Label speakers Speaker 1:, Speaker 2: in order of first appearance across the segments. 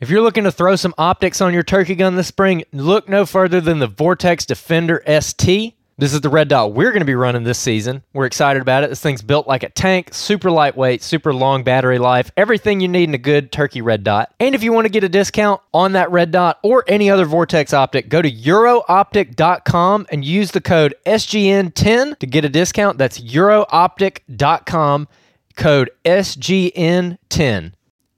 Speaker 1: If you're looking to throw some optics on your turkey gun this spring, look no further than the Vortex Defender ST. This is the red dot we're going to be running this season. We're excited about it. This thing's built like a tank, super lightweight, super long battery life, everything you need in a good turkey red dot. And if you want to get a discount on that red dot or any other Vortex optic, go to eurooptic.com and use the code SGN10 to get a discount. That's eurooptic.com, code SGN10.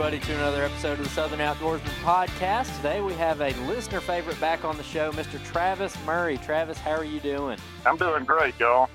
Speaker 1: Everybody, to another episode of the Southern Outdoorsman Podcast. Today we have a listener favorite back on the show, Mr. Travis Murray. Travis, how are you doing?
Speaker 2: I'm doing great, y'all.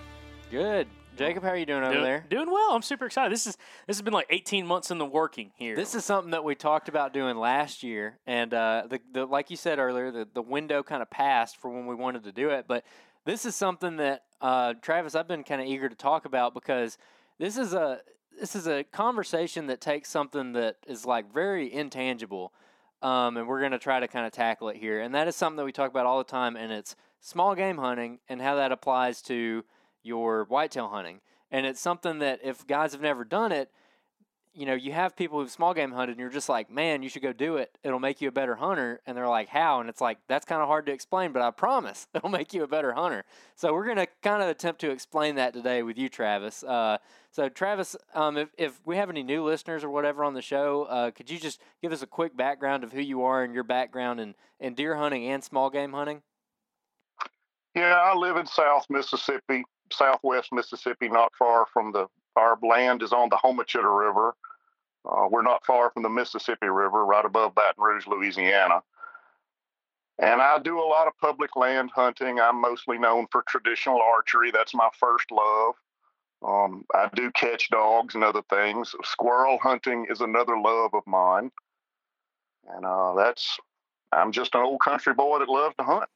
Speaker 1: Good. Jacob, how are you doing over
Speaker 3: doing,
Speaker 1: there?
Speaker 3: Doing well. I'm super excited. This is this has been like 18 months in the working here.
Speaker 1: This is something that we talked about doing last year, and uh, the, the like you said earlier, the, the window kind of passed for when we wanted to do it. But this is something that uh, Travis, I've been kind of eager to talk about because this is a this is a conversation that takes something that is like very intangible, um, and we're going to try to kind of tackle it here. And that is something that we talk about all the time, and it's small game hunting and how that applies to your whitetail hunting. And it's something that if guys have never done it, you know, you have people who've small game hunted and you're just like, man, you should go do it. It'll make you a better hunter. And they're like, how? And it's like, that's kind of hard to explain, but I promise it'll make you a better hunter. So we're going to kind of attempt to explain that today with you, Travis. Uh, so, Travis, um, if, if we have any new listeners or whatever on the show, uh, could you just give us a quick background of who you are and your background in, in deer hunting and small game hunting?
Speaker 2: Yeah, I live in South Mississippi, Southwest Mississippi, not far from the. Our land is on the Homochitto River. Uh, we're not far from the Mississippi River, right above Baton Rouge, Louisiana. And I do a lot of public land hunting. I'm mostly known for traditional archery. That's my first love. Um, I do catch dogs and other things. Squirrel hunting is another love of mine. And uh, that's, I'm just an old country boy that loves to hunt.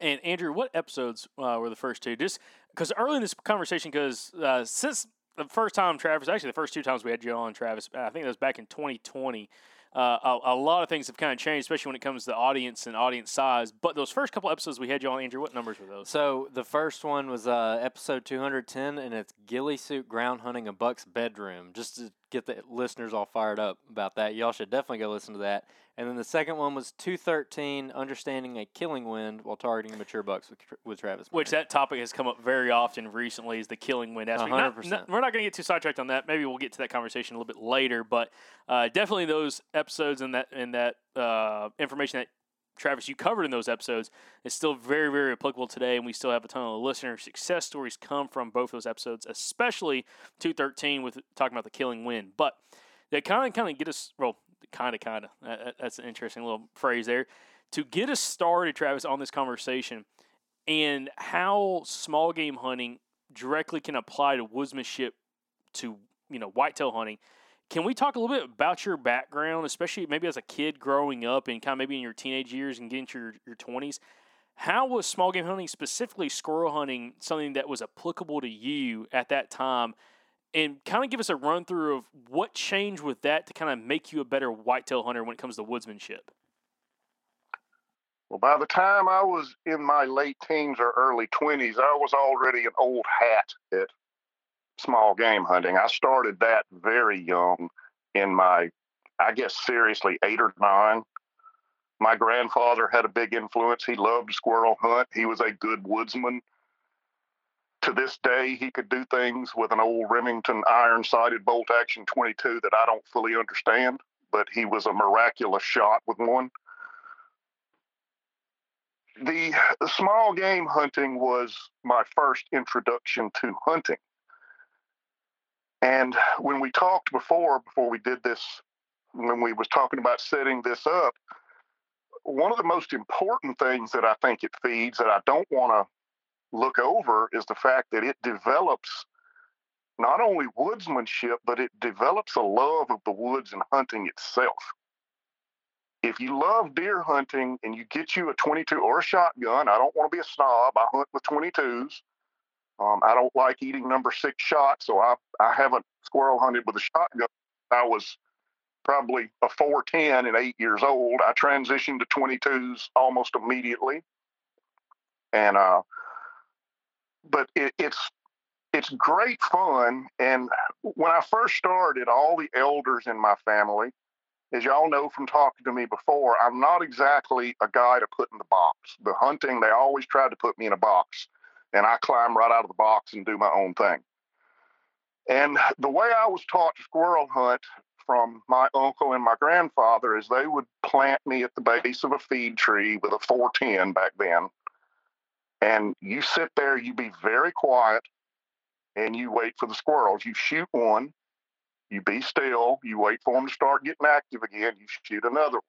Speaker 3: And Andrew, what episodes uh, were the first two? Just because early in this conversation, because uh, since the first time Travis, actually the first two times we had you on Travis, I think that was back in 2020. uh, a, a, lot of things have kind of changed, especially when it comes to audience and audience size. But those first couple episodes we had you on, Andrew, what numbers were those?
Speaker 1: So the first one was uh, episode 210, and it's ghillie suit ground hunting a buck's bedroom. Just to get the listeners all fired up about that, y'all should definitely go listen to that. And then the second one was 213, understanding a killing wind while targeting mature bucks with, with Travis.
Speaker 3: Which that topic has come up very often recently is the killing wind aspect. 100%. Not, not, we're not going to get too sidetracked on that. Maybe we'll get to that conversation a little bit later. But uh, definitely those episodes and that and that uh, information that Travis you covered in those episodes is still very very applicable today, and we still have a ton of listener success stories come from both those episodes, especially 213 with talking about the killing wind. But they kind of kind of get us well kind of, kind of. That's an interesting little phrase there. To get us started, Travis, on this conversation and how small game hunting directly can apply to woodsmanship to, you know, whitetail hunting. Can we talk a little bit about your background, especially maybe as a kid growing up and kind of maybe in your teenage years and getting to your, your 20s? How was small game hunting, specifically squirrel hunting, something that was applicable to you at that time? and kind of give us a run through of what changed with that to kind of make you a better whitetail hunter when it comes to woodsmanship.
Speaker 2: Well, by the time I was in my late teens or early 20s, I was already an old hat at small game hunting. I started that very young in my, I guess, seriously, eight or nine. My grandfather had a big influence. He loved squirrel hunt. He was a good woodsman to this day, he could do things with an old Remington iron sighted bolt action 22 that I don't fully understand, but he was a miraculous shot with one. The, the small game hunting was my first introduction to hunting. And when we talked before, before we did this, when we was talking about setting this up, one of the most important things that I think it feeds that I don't want to look over is the fact that it develops not only woodsmanship, but it develops a love of the woods and hunting itself. If you love deer hunting and you get you a 22 or a shotgun, I don't want to be a snob. I hunt with 22s. Um, I don't like eating number six shots, so I, I haven't squirrel hunted with a shotgun. I was probably a 410 and eight years old. I transitioned to 22s almost immediately. And uh, but it, it's it's great fun. And when I first started, all the elders in my family, as y'all know from talking to me before, I'm not exactly a guy to put in the box. The hunting, they always tried to put me in a box, and I climb right out of the box and do my own thing. And the way I was taught to squirrel hunt from my uncle and my grandfather is they would plant me at the base of a feed tree with a 410 back then and you sit there, you be very quiet, and you wait for the squirrels. You shoot one, you be still, you wait for them to start getting active again, you shoot another one.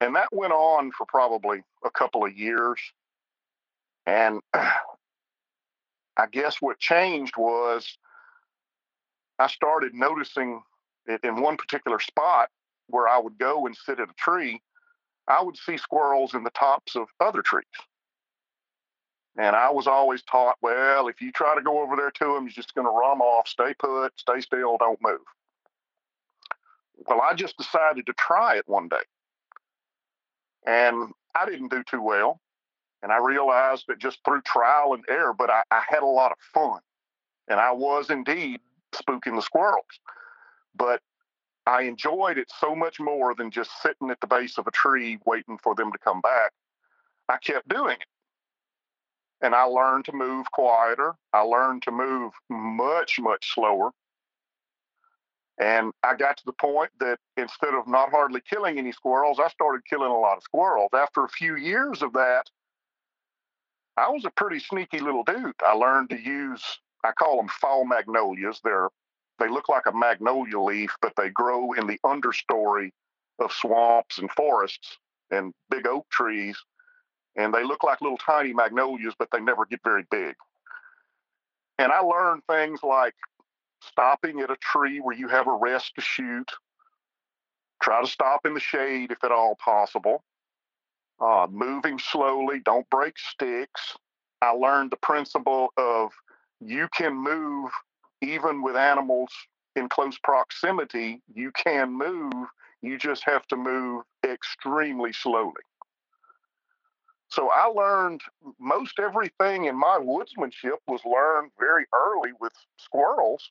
Speaker 2: And that went on for probably a couple of years. And I guess what changed was I started noticing it in one particular spot where I would go and sit at a tree, I would see squirrels in the tops of other trees. And I was always taught, well, if you try to go over there to them, you're just going to run them off. Stay put, stay still, don't move. Well, I just decided to try it one day. And I didn't do too well. And I realized that just through trial and error, but I, I had a lot of fun. And I was indeed spooking the squirrels. But I enjoyed it so much more than just sitting at the base of a tree waiting for them to come back. I kept doing it and I learned to move quieter. I learned to move much, much slower. And I got to the point that instead of not hardly killing any squirrels, I started killing a lot of squirrels. After a few years of that, I was a pretty sneaky little dude. I learned to use, I call them fall magnolias. They're, they look like a magnolia leaf, but they grow in the understory of swamps and forests and big oak trees and they look like little tiny magnolias, but they never get very big. And I learned things like stopping at a tree where you have a rest to shoot, try to stop in the shade if at all possible, uh, moving slowly, don't break sticks. I learned the principle of you can move even with animals in close proximity, you can move. You just have to move extremely slowly. So I learned most everything in my woodsmanship was learned very early with squirrels.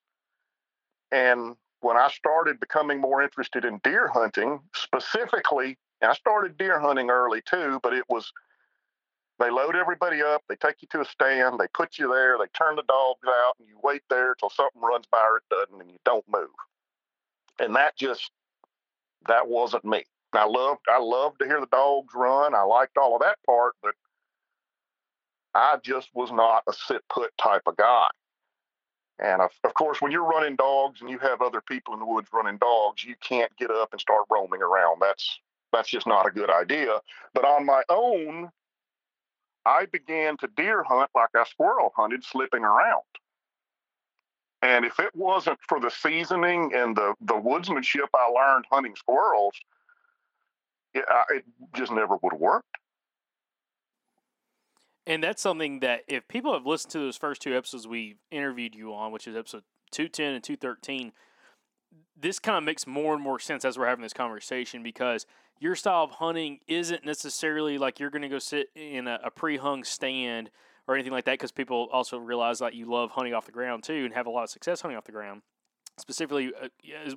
Speaker 2: And when I started becoming more interested in deer hunting, specifically, I started deer hunting early too, but it was they load everybody up, they take you to a stand, they put you there, they turn the dogs out, and you wait there till something runs by or it doesn't, and you don't move. And that just that wasn't me. I loved I loved to hear the dogs run. I liked all of that part, but I just was not a sit put type of guy. And of, of course, when you're running dogs and you have other people in the woods running dogs, you can't get up and start roaming around. That's that's just not a good idea. But on my own, I began to deer hunt like I squirrel hunted, slipping around. And if it wasn't for the seasoning and the, the woodsmanship I learned hunting squirrels, it, it just never would have worked.
Speaker 3: And that's something that if people have listened to those first two episodes we interviewed you on, which is episode 210 and 213, this kind of makes more and more sense as we're having this conversation because your style of hunting isn't necessarily like you're going to go sit in a, a pre-hung stand or anything like that because people also realize that you love hunting off the ground too and have a lot of success hunting off the ground specifically uh,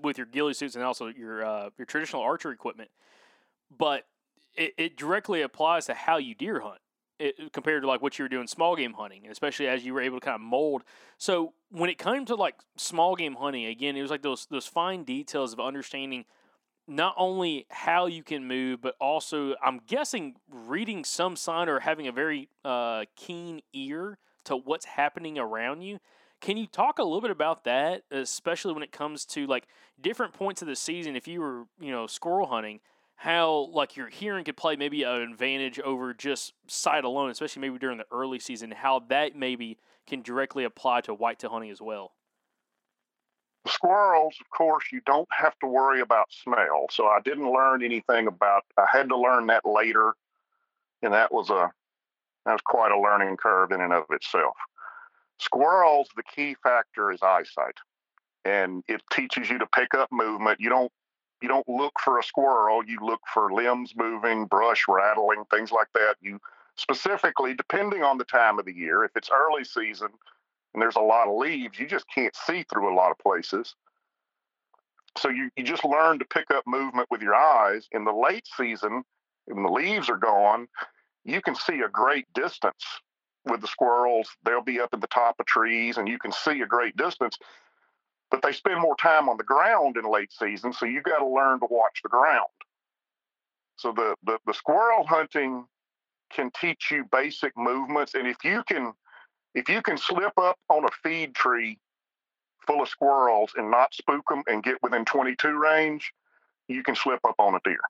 Speaker 3: with your ghillie suits and also your uh, your traditional archer equipment. But it, it directly applies to how you deer hunt it, compared to like what you were doing small game hunting, especially as you were able to kind of mold. So when it came to like small game hunting, again, it was like those those fine details of understanding not only how you can move, but also I'm guessing reading some sign or having a very uh, keen ear to what's happening around you. Can you talk a little bit about that, especially when it comes to like different points of the season? If you were, you know, squirrel hunting, how like your hearing could play maybe an advantage over just sight alone, especially maybe during the early season, how that maybe can directly apply to white whitetail hunting as well.
Speaker 2: Squirrels, of course, you don't have to worry about smell. So I didn't learn anything about. I had to learn that later, and that was a that was quite a learning curve in and of itself. Squirrels, the key factor is eyesight, and it teaches you to pick up movement. You don't you don't look for a squirrel, you look for limbs moving, brush rattling, things like that. You specifically, depending on the time of the year, if it's early season and there's a lot of leaves, you just can't see through a lot of places. So you, you just learn to pick up movement with your eyes. In the late season, when the leaves are gone, you can see a great distance with the squirrels. They'll be up at the top of trees and you can see a great distance but they spend more time on the ground in late season, so you got to learn to watch the ground. So the, the the squirrel hunting can teach you basic movements, and if you can if you can slip up on a feed tree full of squirrels and not spook them and get within 22 range, you can slip up on a deer.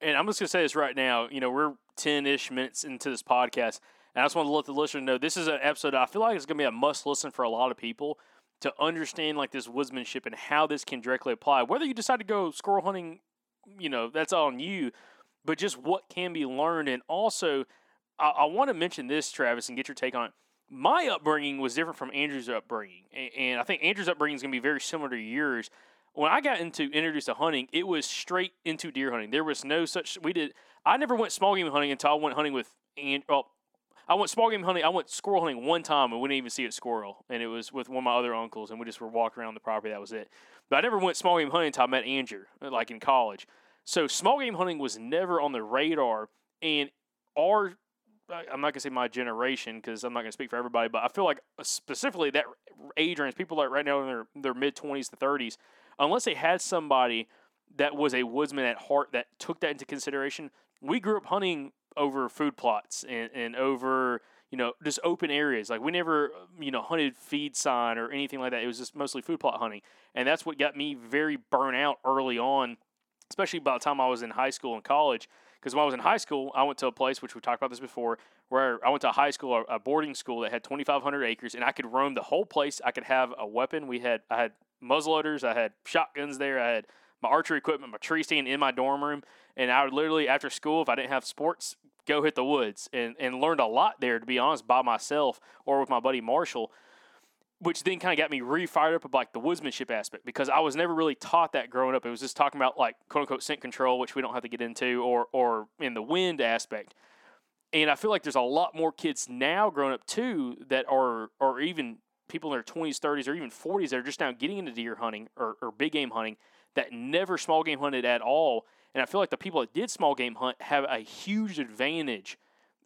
Speaker 3: And I'm just gonna say this right now. You know, we're 10 ish minutes into this podcast, and I just want to let the listener know this is an episode I feel like it's gonna be a must listen for a lot of people to understand like this woodsmanship and how this can directly apply. Whether you decide to go squirrel hunting, you know, that's on you, but just what can be learned. And also, I, I want to mention this, Travis, and get your take on it. My upbringing was different from Andrew's upbringing, and, and I think Andrew's upbringing is going to be very similar to yours. When I got into introduced to hunting, it was straight into deer hunting. There was no such. We did. I never went small game hunting until I went hunting with and well, I went small game hunting. I went squirrel hunting one time and we didn't even see a squirrel, and it was with one of my other uncles, and we just were walking around the property. That was it. But I never went small game hunting until I met Andrew, like in college. So small game hunting was never on the radar, and our I'm not gonna say my generation because I'm not gonna speak for everybody, but I feel like uh, specifically that age range, people like right now in their their mid 20s to 30s, unless they had somebody that was a woodsman at heart that took that into consideration. We grew up hunting over food plots and, and over you know just open areas. Like we never um, you know hunted feed sign or anything like that. It was just mostly food plot hunting. And that's what got me very burnt out early on especially by the time i was in high school and college. Because when i was in high school i went to a place which we talked about this before where i went to a high school a boarding school that had 2500 acres and i could roam the whole place. I could have a weapon. We had i had muzzleloaders. I had shotguns there. I had my archery equipment my tree stand in my dorm room. And I would literally after school, if I didn't have sports, go hit the woods and, and learned a lot there, to be honest, by myself or with my buddy Marshall. which then kind of got me re-fired up about like the woodsmanship aspect because I was never really taught that growing up. It was just talking about like quote unquote scent control, which we don't have to get into, or or in the wind aspect. And I feel like there's a lot more kids now growing up too that are or even people in their 20s, 30s, or even 40s that are just now getting into deer hunting or, or big game hunting that never small game hunted at all. And I feel like the people that did small game hunt have a huge advantage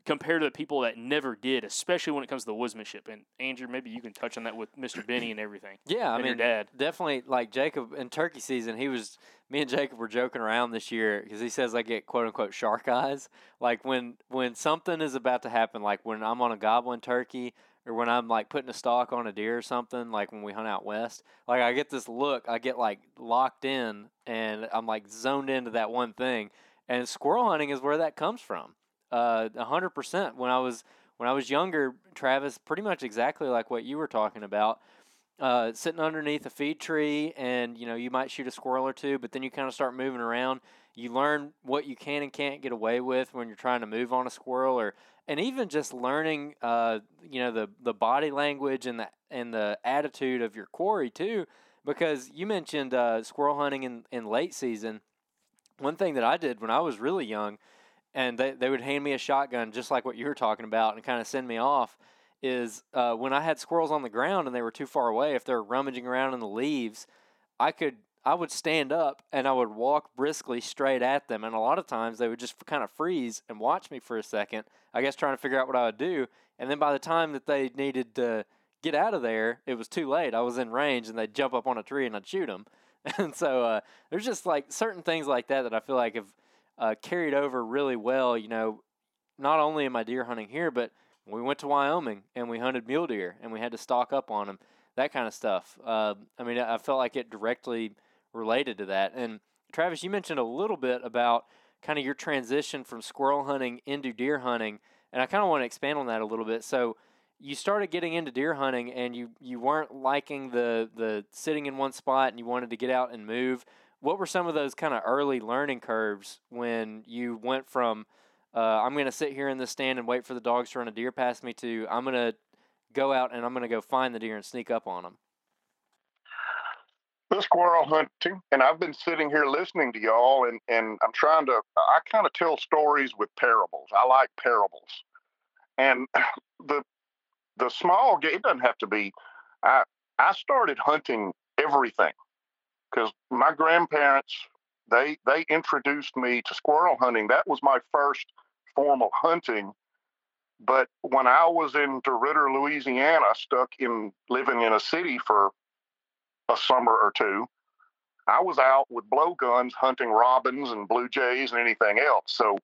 Speaker 3: compared to the people that never did, especially when it comes to the woodsmanship. And Andrew, maybe you can touch on that with Mr. Benny and everything.
Speaker 1: Yeah, I
Speaker 3: and
Speaker 1: mean,
Speaker 3: dad.
Speaker 1: definitely like Jacob in turkey season. He was me and Jacob were joking around this year because he says I get quote unquote shark eyes. Like when when something is about to happen, like when I'm on a goblin turkey or when I'm like putting a stalk on a deer or something, like when we hunt out west, like I get this look, I get like locked in and I'm like zoned into that one thing. And squirrel hunting is where that comes from. Uh, a hundred percent. When I was when I was younger, Travis, pretty much exactly like what you were talking about. Uh, sitting underneath a feed tree, and you know you might shoot a squirrel or two, but then you kind of start moving around. You learn what you can and can't get away with when you're trying to move on a squirrel, or and even just learning, uh, you know, the the body language and the and the attitude of your quarry too. Because you mentioned uh, squirrel hunting in, in late season. One thing that I did when I was really young, and they, they would hand me a shotgun just like what you were talking about and kind of send me off is uh, when I had squirrels on the ground and they were too far away, if they're rummaging around in the leaves, I could I would stand up and I would walk briskly straight at them. And a lot of times they would just kind of freeze and watch me for a second, I guess trying to figure out what I would do. And then by the time that they needed to get out of there, it was too late. I was in range and they'd jump up on a tree and I'd shoot them. And so uh, there's just like certain things like that that I feel like have uh, carried over really well. You know, not only in my deer hunting here, but we went to Wyoming and we hunted mule deer and we had to stock up on them, that kind of stuff. Uh, I mean, I felt like it directly related to that. And Travis, you mentioned a little bit about kind of your transition from squirrel hunting into deer hunting, and I kind of want to expand on that a little bit. So you started getting into deer hunting and you you weren't liking the the sitting in one spot and you wanted to get out and move what were some of those kind of early learning curves when you went from uh, i'm going to sit here in the stand and wait for the dogs to run a deer past me to i'm going to go out and i'm going to go find the deer and sneak up on them
Speaker 2: the squirrel hunting and i've been sitting here listening to y'all and, and i'm trying to i kind of tell stories with parables. I like parables. And the the small game doesn't have to be i i started hunting everything because my grandparents they they introduced me to squirrel hunting. That was my first formal hunting. But when i was in DeRidder, louisiana stuck in living in a city for a summer or two i was out with blowguns hunting robins and blue jays and anything else so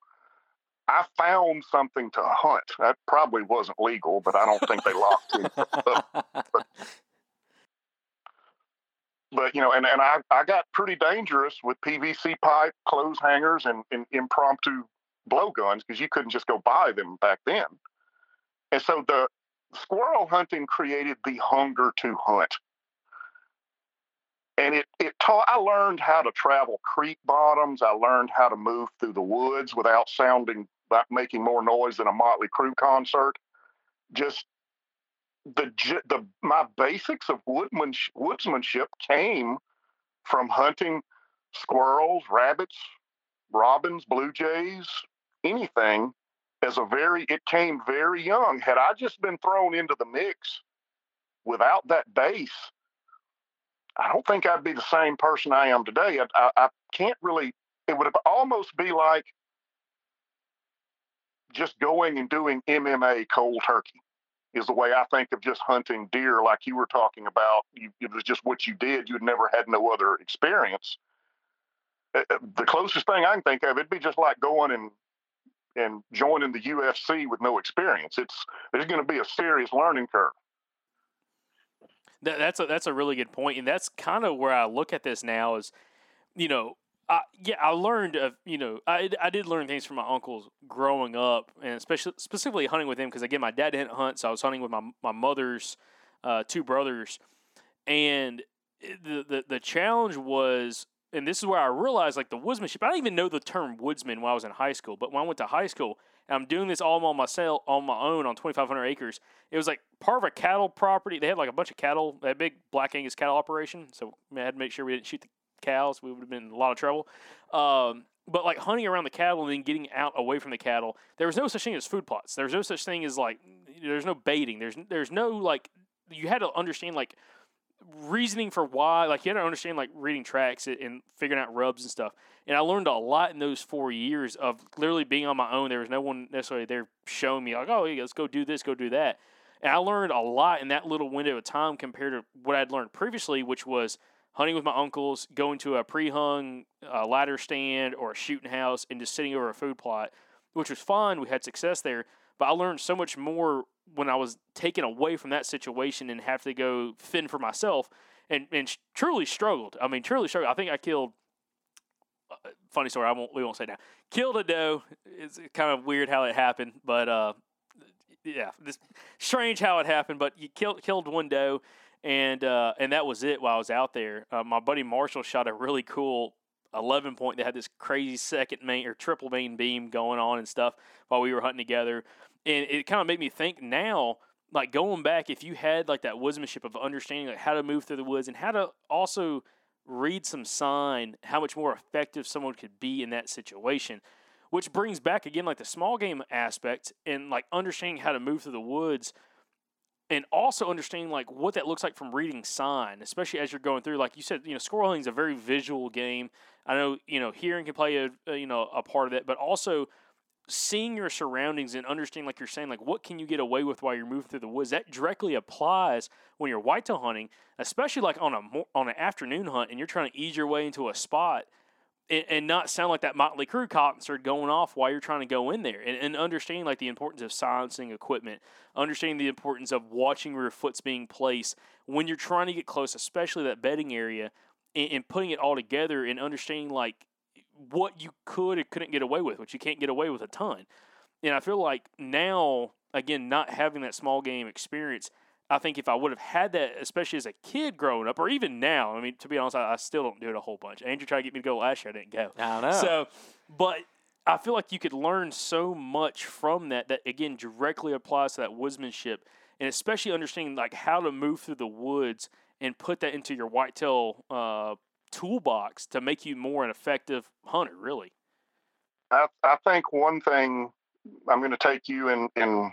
Speaker 2: I found something to hunt. That probably wasn't legal, but I don't think they locked it. but, but, you know, and, and I, I got pretty dangerous with PVC pipe, clothes hangers, and, and impromptu blowguns because you couldn't just go buy them back then. And so the squirrel hunting created the hunger to hunt. And it, it taught, I learned how to travel creek bottoms. I learned how to move through the woods without sounding about making more noise than a Motley Crue concert. Just the the my basics of woodmanship, woodsmanship came from hunting squirrels, rabbits, robins, blue jays, anything. As a very, it came very young. Had I just been thrown into the mix without that base, I don't think I'd be the same person I am today. I, I, I can't really. It would almost be like just going and doing MMA cold turkey is the way I think of just hunting deer, like you were talking about. You, it was just what you did. You'd never had no other experience. Uh, uh, the closest thing I can think of, it'd be just like going and and joining the UFC with no experience. It's there's going to be a serious learning curve.
Speaker 3: That, that's a that's a really good point, and that's kind of where I look at this now. Is you know uh, yeah, I learned of you know I, I did learn things from my uncles growing up, and especially specifically hunting with them because again my dad didn't hunt, so I was hunting with my my mother's uh, two brothers, and the, the the challenge was, and this is where I realized like the woodsmanship. I didn't even know the term woodsman when I was in high school, but when I went to high school, and I'm doing this all on my myself, on my own, on 2,500 acres. It was like part of a cattle property. They had like a bunch of cattle, a big Black Angus cattle operation. So I had to make sure we didn't shoot the cows. We would have been in a lot of trouble. Um, but like hunting around the cattle and then getting out away from the cattle, there was no such thing as food plots. There's no such thing as like there's no baiting. There's there's no like you had to understand like reasoning for why like you had to understand like reading tracks and figuring out rubs and stuff. And i learned a lot in those four years of literally being on my own. There was no one necessarily there showing me like oh let's go do this go do that. And i learned a lot in that little window of time compared to what i'd learned previously which was hunting with my uncles going to a pre-hung uh, ladder stand or a shooting house and just sitting over a food plot which was fun. We had success there but i learned so much more when I was taken away from that situation and have to go fend for myself and, and truly struggled. I mean, truly struggled. I think I killed. Uh, funny story. I won't. We won't say now. Killed a doe. It's kind of weird how it happened, but uh, yeah, this strange how it happened. But you killed killed one doe, and uh, and that was it. While I was out there, uh, my buddy Marshall shot a really cool 11 point that had this crazy second main or triple main beam going on and stuff while we were hunting together and it kind of made me think now like going back if you had like that woodsmanship of understanding like how to move through the woods and how to also read some sign how much more effective someone could be in that situation which brings back again like the small game aspect and like understanding how to move through the woods and also understanding like what that looks like from reading sign especially as you're going through like you said you know squirrel hunting is a very visual game. I know you know hearing can play a, you know a part of it but also seeing your surroundings and understanding, like you're saying, like what can you get away with while you're moving through the woods. That directly applies when you're whitetail hunting, especially like on a on an afternoon hunt, and you're trying to ease your way into a spot and, and not sound like that Motley crew Crue concert going off while you're trying to go in there, and, and understanding like the importance of silencing equipment, understanding the importance of watching where your foot's being placed when you're trying to get close, especially that bedding area, and, and putting it all together and understanding like what you could or couldn't get away with, which you can't get away with a ton. And I feel like now, again, not having that small game experience, I think if I would have had that, especially as a kid growing up, or even now, I mean, to be honest, I, I still don't do it a whole bunch. Andrew tried to get me to go last year, I didn't go.
Speaker 1: I don't know.
Speaker 3: So, but I feel like you could learn so much from that that again directly applies to that woodsmanship, and especially understanding like how to move through the woods and put that into your whitetail uh, toolbox to make you more an effective hunter, really.
Speaker 2: I, I think one thing I'm going to take you in, in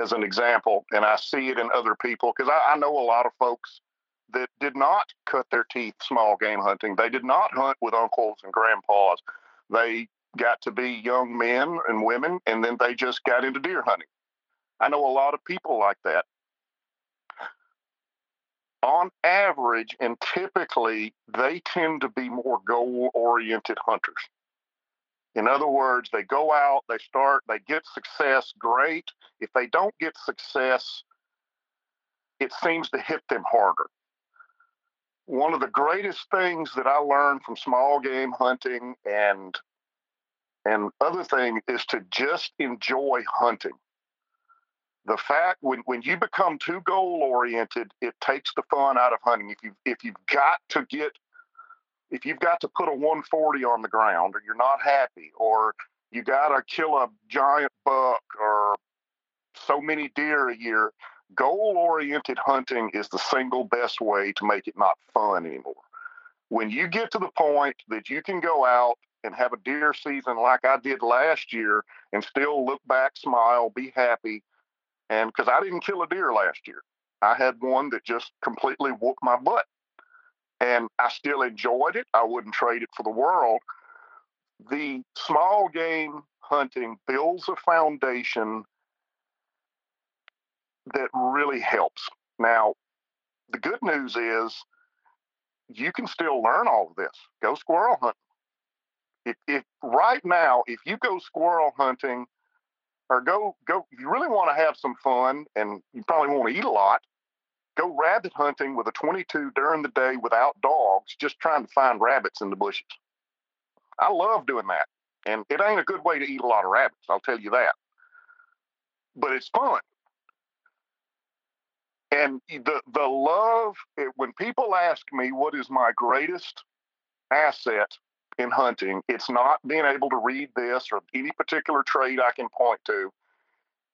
Speaker 2: as an example, and I see it in other people because I, I know a lot of folks that did not cut their teeth small game hunting. They did not hunt with uncles and grandpas. They got to be young men and women, and then they just got into deer hunting. I know a lot of people like that on average and typically they tend to be more goal oriented hunters. In other words, they go out, they start, they get success, great. If they don't get success, it seems to hit them harder. One of the greatest things that I learned from small game hunting and and other thing is to just enjoy hunting the fact when, when you become too goal oriented, it takes the fun out of hunting. If you if you've got to get if you've got to put a 140 on the ground or you're not happy or you got to kill a giant buck or so many deer a year, goal oriented hunting is the single best way to make it not fun anymore. When you get to the point that you can go out and have a deer season like I did last year and still look back, smile, be happy, and because I didn't kill a deer last year, I had one that just completely whooped my butt. And I still enjoyed it. I wouldn't trade it for the world. The small game hunting builds a foundation that really helps. Now, the good news is you can still learn all of this. Go squirrel hunting. If, if right now, if you go squirrel hunting or go go if you really want to have some fun and you probably want to eat a lot go rabbit hunting with a 22 during the day without dogs just trying to find rabbits in the bushes. I love doing that and it ain't a good way to eat a lot of rabbits i'll tell you that. But it's fun. And the the love it, when people ask me what is my greatest asset in hunting, it's not being able to read this or any particular trait I can point to.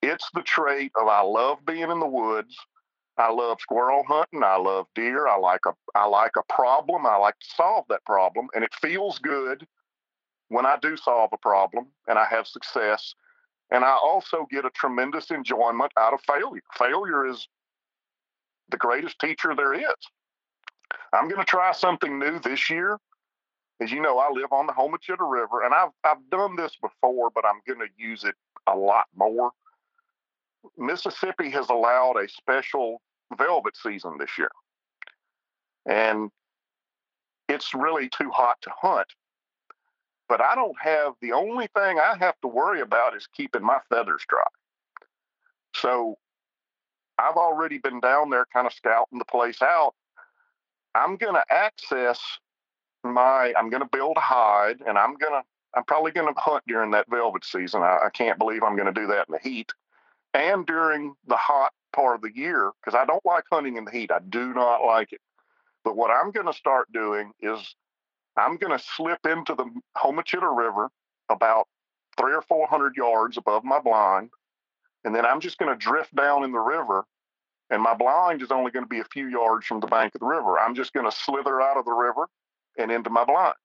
Speaker 2: It's the trait of I love being in the woods. I love squirrel hunting. I love deer. I like a I like a problem. I like to solve that problem, and it feels good when I do solve a problem and I have success. And I also get a tremendous enjoyment out of failure. Failure is the greatest teacher there is. I'm going to try something new this year. As you know, I live on the Homochitto River, and I've I've done this before, but I'm going to use it a lot more. Mississippi has allowed a special velvet season this year, and it's really too hot to hunt. But I don't have the only thing I have to worry about is keeping my feathers dry. So I've already been down there kind of scouting the place out. I'm going to access my, I'm going to build a hide and I'm going to, I'm probably going to hunt during that velvet season. I, I can't believe I'm going to do that in the heat and during the hot part of the year because I don't like hunting in the heat. I do not like it. But what I'm going to start doing is I'm going to slip into the Homochitto River about three or 400 yards above my blind. And then I'm just going to drift down in the river and my blind is only going to be a few yards from the bank of the river. I'm just going to slither out of the river and into my blind.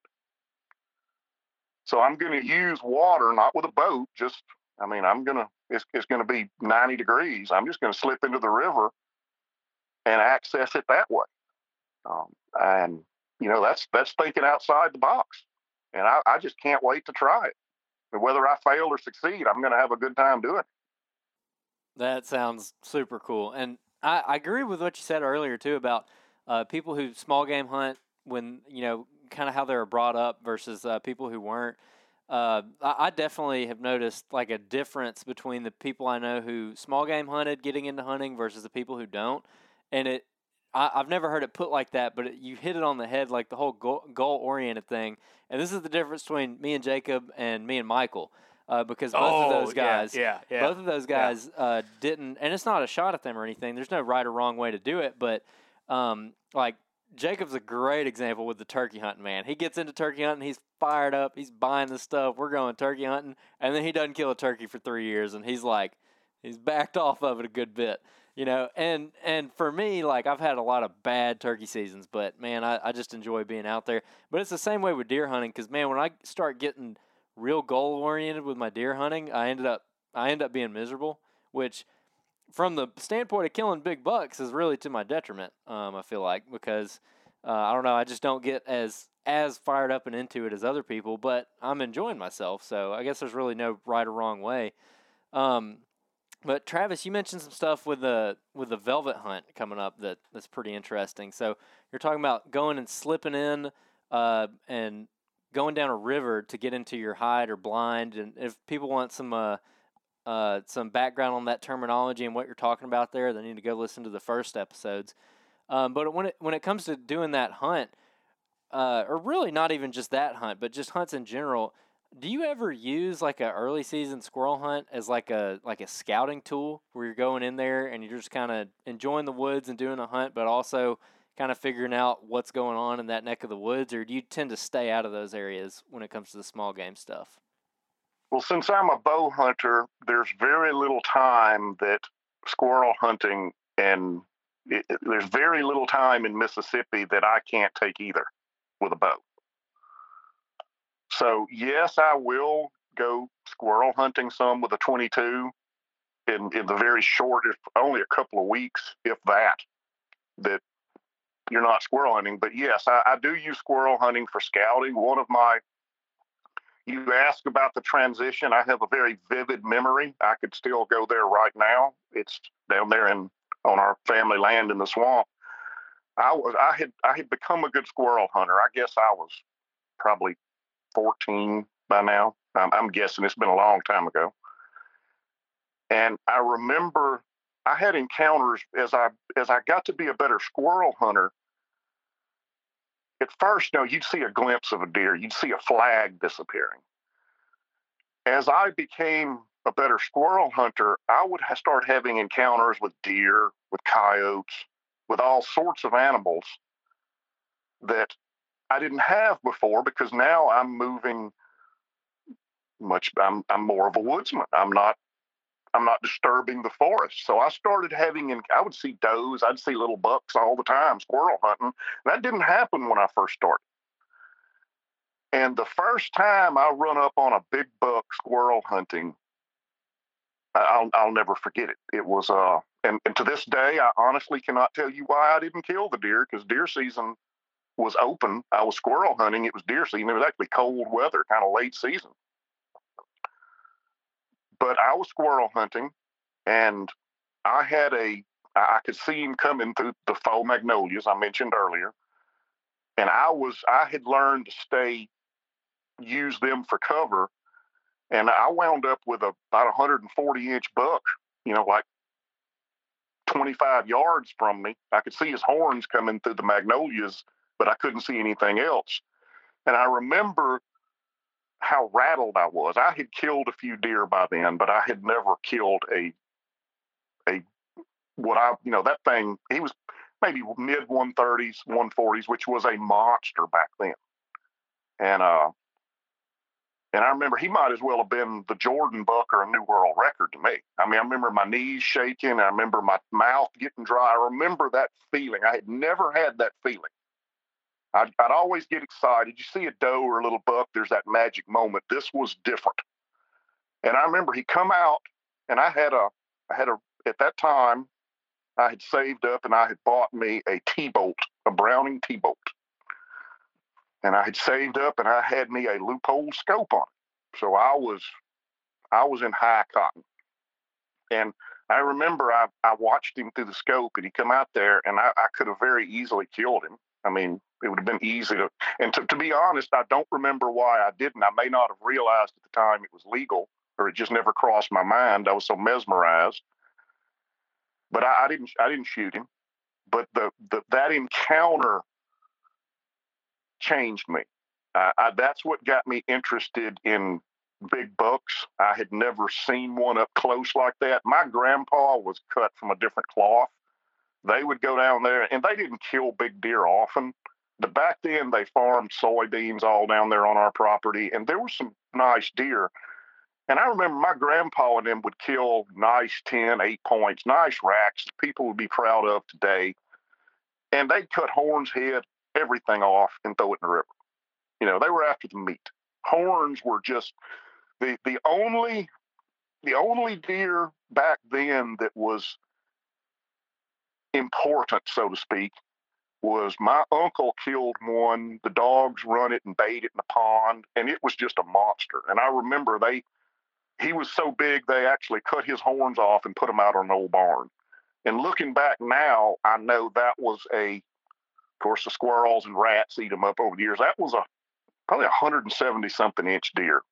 Speaker 2: So I'm going to use water, not with a boat. Just, I mean, I'm going to. It's, it's going to be 90 degrees. I'm just going to slip into the river and access it that way. Um, and you know, that's that's thinking outside the box. And I, I just can't wait to try it. And whether I fail or succeed, I'm going to have a good time doing it.
Speaker 1: That sounds super cool. And I, I agree with what you said earlier too about uh, people who small game hunt when you know kind of how they were brought up versus uh, people who weren't. Uh, I, I, definitely have noticed like a difference between the people I know who small game hunted, getting into hunting, versus the people who don't. And it, I, have never heard it put like that, but it, you hit it on the head, like the whole goal, oriented thing. And this is the difference between me and Jacob and me and Michael uh, because both
Speaker 3: oh,
Speaker 1: of those guys,
Speaker 3: yeah, yeah,
Speaker 1: both of those guys yeah. uh, didn't, and it's not a shot at them or anything. There's no right or wrong way to do it, but um, like Jacob's a great example with the turkey hunting. Man, he gets into turkey hunting, he's fired up, he's buying the stuff. We're going turkey hunting, and then he doesn't kill a turkey for three years, and he's like, he's backed off of it a good bit you know and and for me like i've had a lot of bad turkey seasons but man i, I just enjoy being out there but it's the same way with deer hunting because man when i start getting real goal oriented with my deer hunting, I ended up I end up being miserable, which from the standpoint of killing big bucks is really to my detriment. Um, I feel like because uh, I don't know, I just don't get as as fired up and into it as other people, but I'm enjoying myself. So I guess there's really no right or wrong way. Um, but Travis, you mentioned some stuff with the with the velvet hunt coming up that that's pretty interesting. So you're talking about going and slipping in uh, and going down a river to get into your hide or blind. And if people want some uh, uh, some background on that terminology and what you're talking about there, they need to go listen to the first episodes. Um, but when it when it comes to doing that hunt, uh, or really not even just that hunt, but just hunts in general, do you ever use like a early season squirrel hunt as like a like a scouting tool where you're going in there and you're just kind of enjoying the woods and doing a hunt, but also kind of figuring out what's going on in that neck of the woods, or do you tend to stay out of those areas when it comes to the small game stuff?
Speaker 2: Well, since I'm a bow hunter, there's very little time that squirrel hunting and it, there's very little time in Mississippi that I can't take either with a bow. So, yes, I will go squirrel hunting some with a 22 in, in the very short, if only a couple of weeks, if that, that you're not squirrel hunting. But yes, I, I do use squirrel hunting for scouting. One of my you ask about the transition. I have a very vivid memory. I could still go there right now. It's down there in on our family land in the swamp. I was I had I had become a good squirrel hunter. I guess I was probably 14 by now. I'm, I'm guessing it's been a long time ago. And I remember I had encounters as I as I got to be a better squirrel hunter. At first, know, you'd see a glimpse of a deer, you'd see a flag disappearing. As I became a better squirrel hunter, I would start having encounters with deer, with coyotes, with all sorts of animals that I didn't have before because now I'm moving much. I'm I'm more of a woodsman. I'm not I'm not disturbing the forest. So I started having, I would see does, I'd see little bucks all the time, squirrel hunting. That didn't happen when I first started. And the first time I run up on a big buck squirrel hunting, I'll, I'll never forget it. It was, uh, and, and to this day, I honestly cannot tell you why I didn't kill the deer because deer season was open. I was squirrel hunting. It was deer season. It was actually cold weather, kind of late season. But I was squirrel hunting, and I had a I could see him coming through the faux magnolias I mentioned earlier, and I was I had learned to stay use them for cover, and I wound up with a, about a 140 inch buck, you know, like 25 yards from me. I could see his horns coming through the magnolias, but I couldn't see anything else. And I remember how rattled I was. I had killed a few deer by then, but I had never killed a a what I you know that thing. He was maybe mid 130s, 140s, which was a monster back then. And uh, and I remember he might as well have been the Jordan buck or a new world record to me. I mean, I remember my knees shaking. I remember my mouth getting dry. I remember that feeling. I had never had that feeling. I'd, I'd always get excited. You see a doe or a little buck, there's that magic moment. This was different. And I remember he come out, and I had a, I had a, at that time, I had saved up and I had bought me a T-bolt, a Browning T-bolt. And I had saved up and I had me a Leupold scope on it. So I was, I was in high cotton. And I remember I, I watched him through the scope and he come out there and I, I could have very easily killed him. I mean, it would have been easy to. And to, to be honest, I don't remember why I didn't. I may not have realized at the time it was legal, or it just never crossed my mind. I was so mesmerized. But I, I didn't. I didn't shoot him. But the, the that encounter changed me. I, that's what got me interested in big bucks. I had never seen one up close like that. My grandpa was cut from a different cloth. They would go down there, and they didn't kill big deer often. Back then, they farmed soybeans all down there on our property, and there were some nice deer. And I remember my grandpa and them would kill nice 10, 8 points, nice racks people would be proud of today. And they'd cut horns, head, everything off and throw it in the river. You know, they were after the meat. Horns were just the the only the only deer back then that was important, so to speak, was my uncle killed one. The dogs run it and bait it in the pond, and it was just a monster. And I remember they, he was so big they actually cut his horns off and put them out on an old barn. And looking back now, I know that was a, of course, the squirrels and rats eat them up over the years. That was a probably a 170 something inch deer.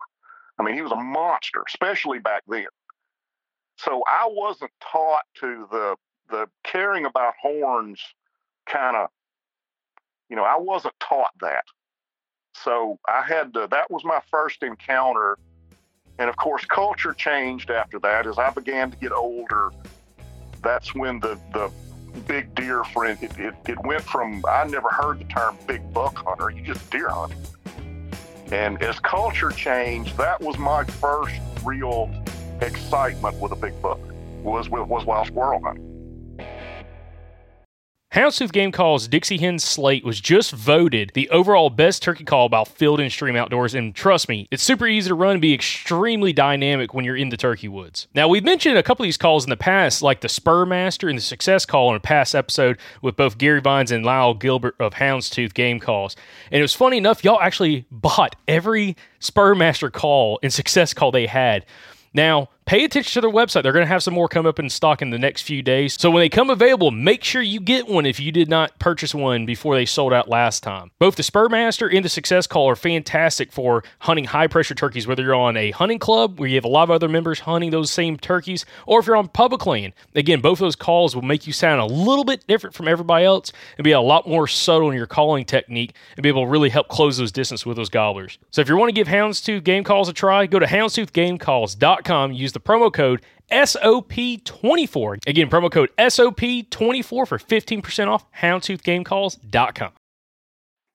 Speaker 2: I mean, he was a monster, especially back then. So I wasn't taught to the the caring about horns kind of, you know, I wasn't taught that. So I had to, that was my first encounter. And of course, culture changed after that. As I began to get older, that's when the, the big deer friend, it, it, it went from, I never heard the term big buck hunter, you just deer hunt. And as culture changed, that was my first real excitement with a big buck was was wild squirrel hunting.
Speaker 3: Houndstooth Game Call's Dixie Hen Slate was just voted the overall best turkey call by field and stream outdoors, and trust me, it's super easy to run and be extremely dynamic when you're in the turkey woods. Now, we've mentioned a couple of these calls in the past, like the Spur Master and the Success Call in a past episode with both Gary Vines and Lyle Gilbert of Houndstooth Game Calls. And it was funny enough, y'all actually bought every Spur Master call and Success Call they had. Now, pay attention to their website. They're going to have some more come up in stock in the next few days. So when they come available, make sure you get one if you did not purchase one before they sold out last time. Both the Spurmaster and the Success Call are fantastic for hunting high pressure turkeys, whether you're on a hunting club where you have a lot of other members hunting those same turkeys, or if you're on public land. Again, both those calls will make you sound a little bit different from everybody else and be a lot more subtle in your calling technique and be able to really help close those distance with those gobblers. So if you want to give Houndstooth Game Calls a try, go to houndstoothgamecalls.com, use the promo code SOP24. Again, promo code SOP24 for 15% off houndtoothgamecalls.com.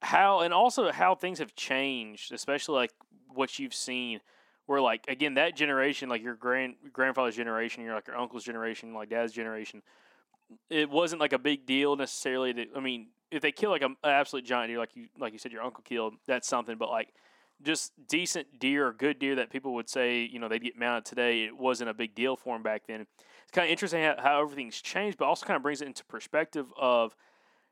Speaker 3: how and also how things have changed, especially like what you've seen. Where like again that generation, like your grand grandfather's generation, your like your uncle's generation, like dad's generation, it wasn't like a big deal necessarily. To, I mean, if they kill like an absolute giant deer, like you like you said, your uncle killed, that's something. But like just decent deer or good deer that people would say, you know, they'd get mounted today, it wasn't a big deal for them back then. It's kind of interesting how, how everything's changed, but also kind of brings it into perspective of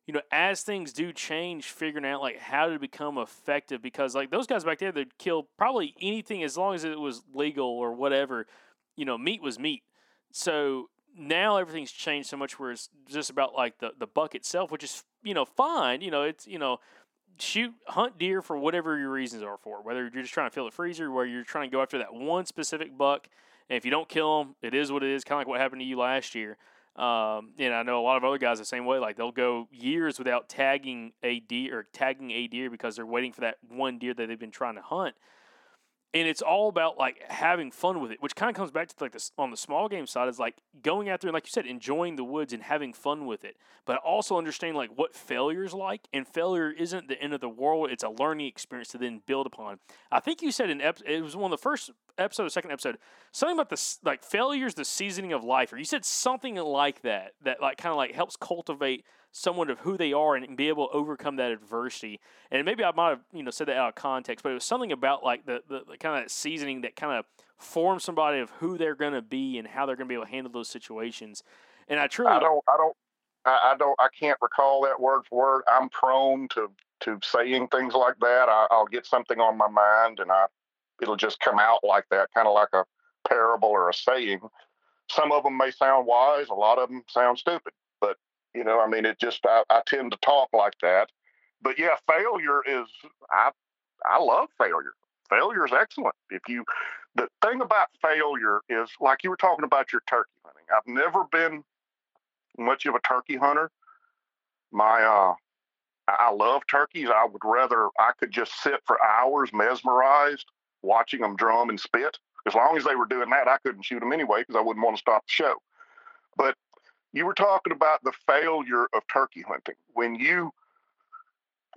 Speaker 3: you know, as things do change, figuring out like how to become effective because like those guys back there, they'd kill probably anything as long as it was legal or whatever. You know, meat was meat. So now everything's changed so much where it's just about like the, the buck itself, which is, you know, fine. You know, it's, you know, shoot, hunt deer for whatever your reasons are for, whether you're just trying to fill the freezer, where you're trying to go after that one specific buck. And if you don't kill them, it is what it is, kind of like what happened to you last year. Um, and I know a lot of other guys the same way. Like they'll go years without tagging a deer or tagging a deer because they're waiting for that one deer that they've been trying to hunt. And it's all about like having fun with it, which kind of comes back to like this on the small game side is like going out there and like you said, enjoying the woods and having fun with it, but also understanding like what failure is like. And failure isn't the end of the world; it's a learning experience to then build upon. I think you said in ep- it was one of the first episode or second episode something about this like failures the seasoning of life or you said something like that that like kind of like helps cultivate someone of who they are and be able to overcome that adversity. And maybe i might have you know said that out of context but it was something about like the, the, the kind of seasoning that kind of forms somebody of who they're going to be and how they're going to be able to handle those situations. And i truly
Speaker 2: i don't i don't I, don't i can't recall that word for word. I'm prone to to saying things like that. I, i'll get something on my mind and i it'll just come out like that, kind of like a parable or a saying. Some of them may sound wise, a lot of them sound stupid. But you know, I mean, it just I, I tend to talk like that. But yeah, failure is I I love failure. Failure is excellent. If you the thing about failure is like you were talking about your turkey hunting. I've never been much of a turkey hunter. My uh I love turkeys. I would rather I could just sit for hours mesmerized watching them drum and spit. As long as they were doing that, I couldn't shoot them anyway because I wouldn't want to stop the show. But you were talking about the failure of turkey hunting. When you,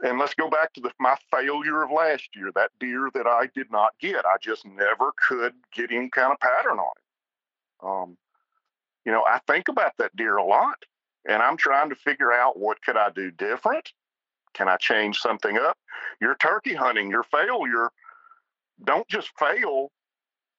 Speaker 2: and let's go back to the, my failure of last year, that deer that I did not get. I just never could get any kind of pattern on it. Um, you know, I think about that deer a lot and I'm trying to figure out what could I do different? Can I change something up? Your turkey hunting, your failure don't just fail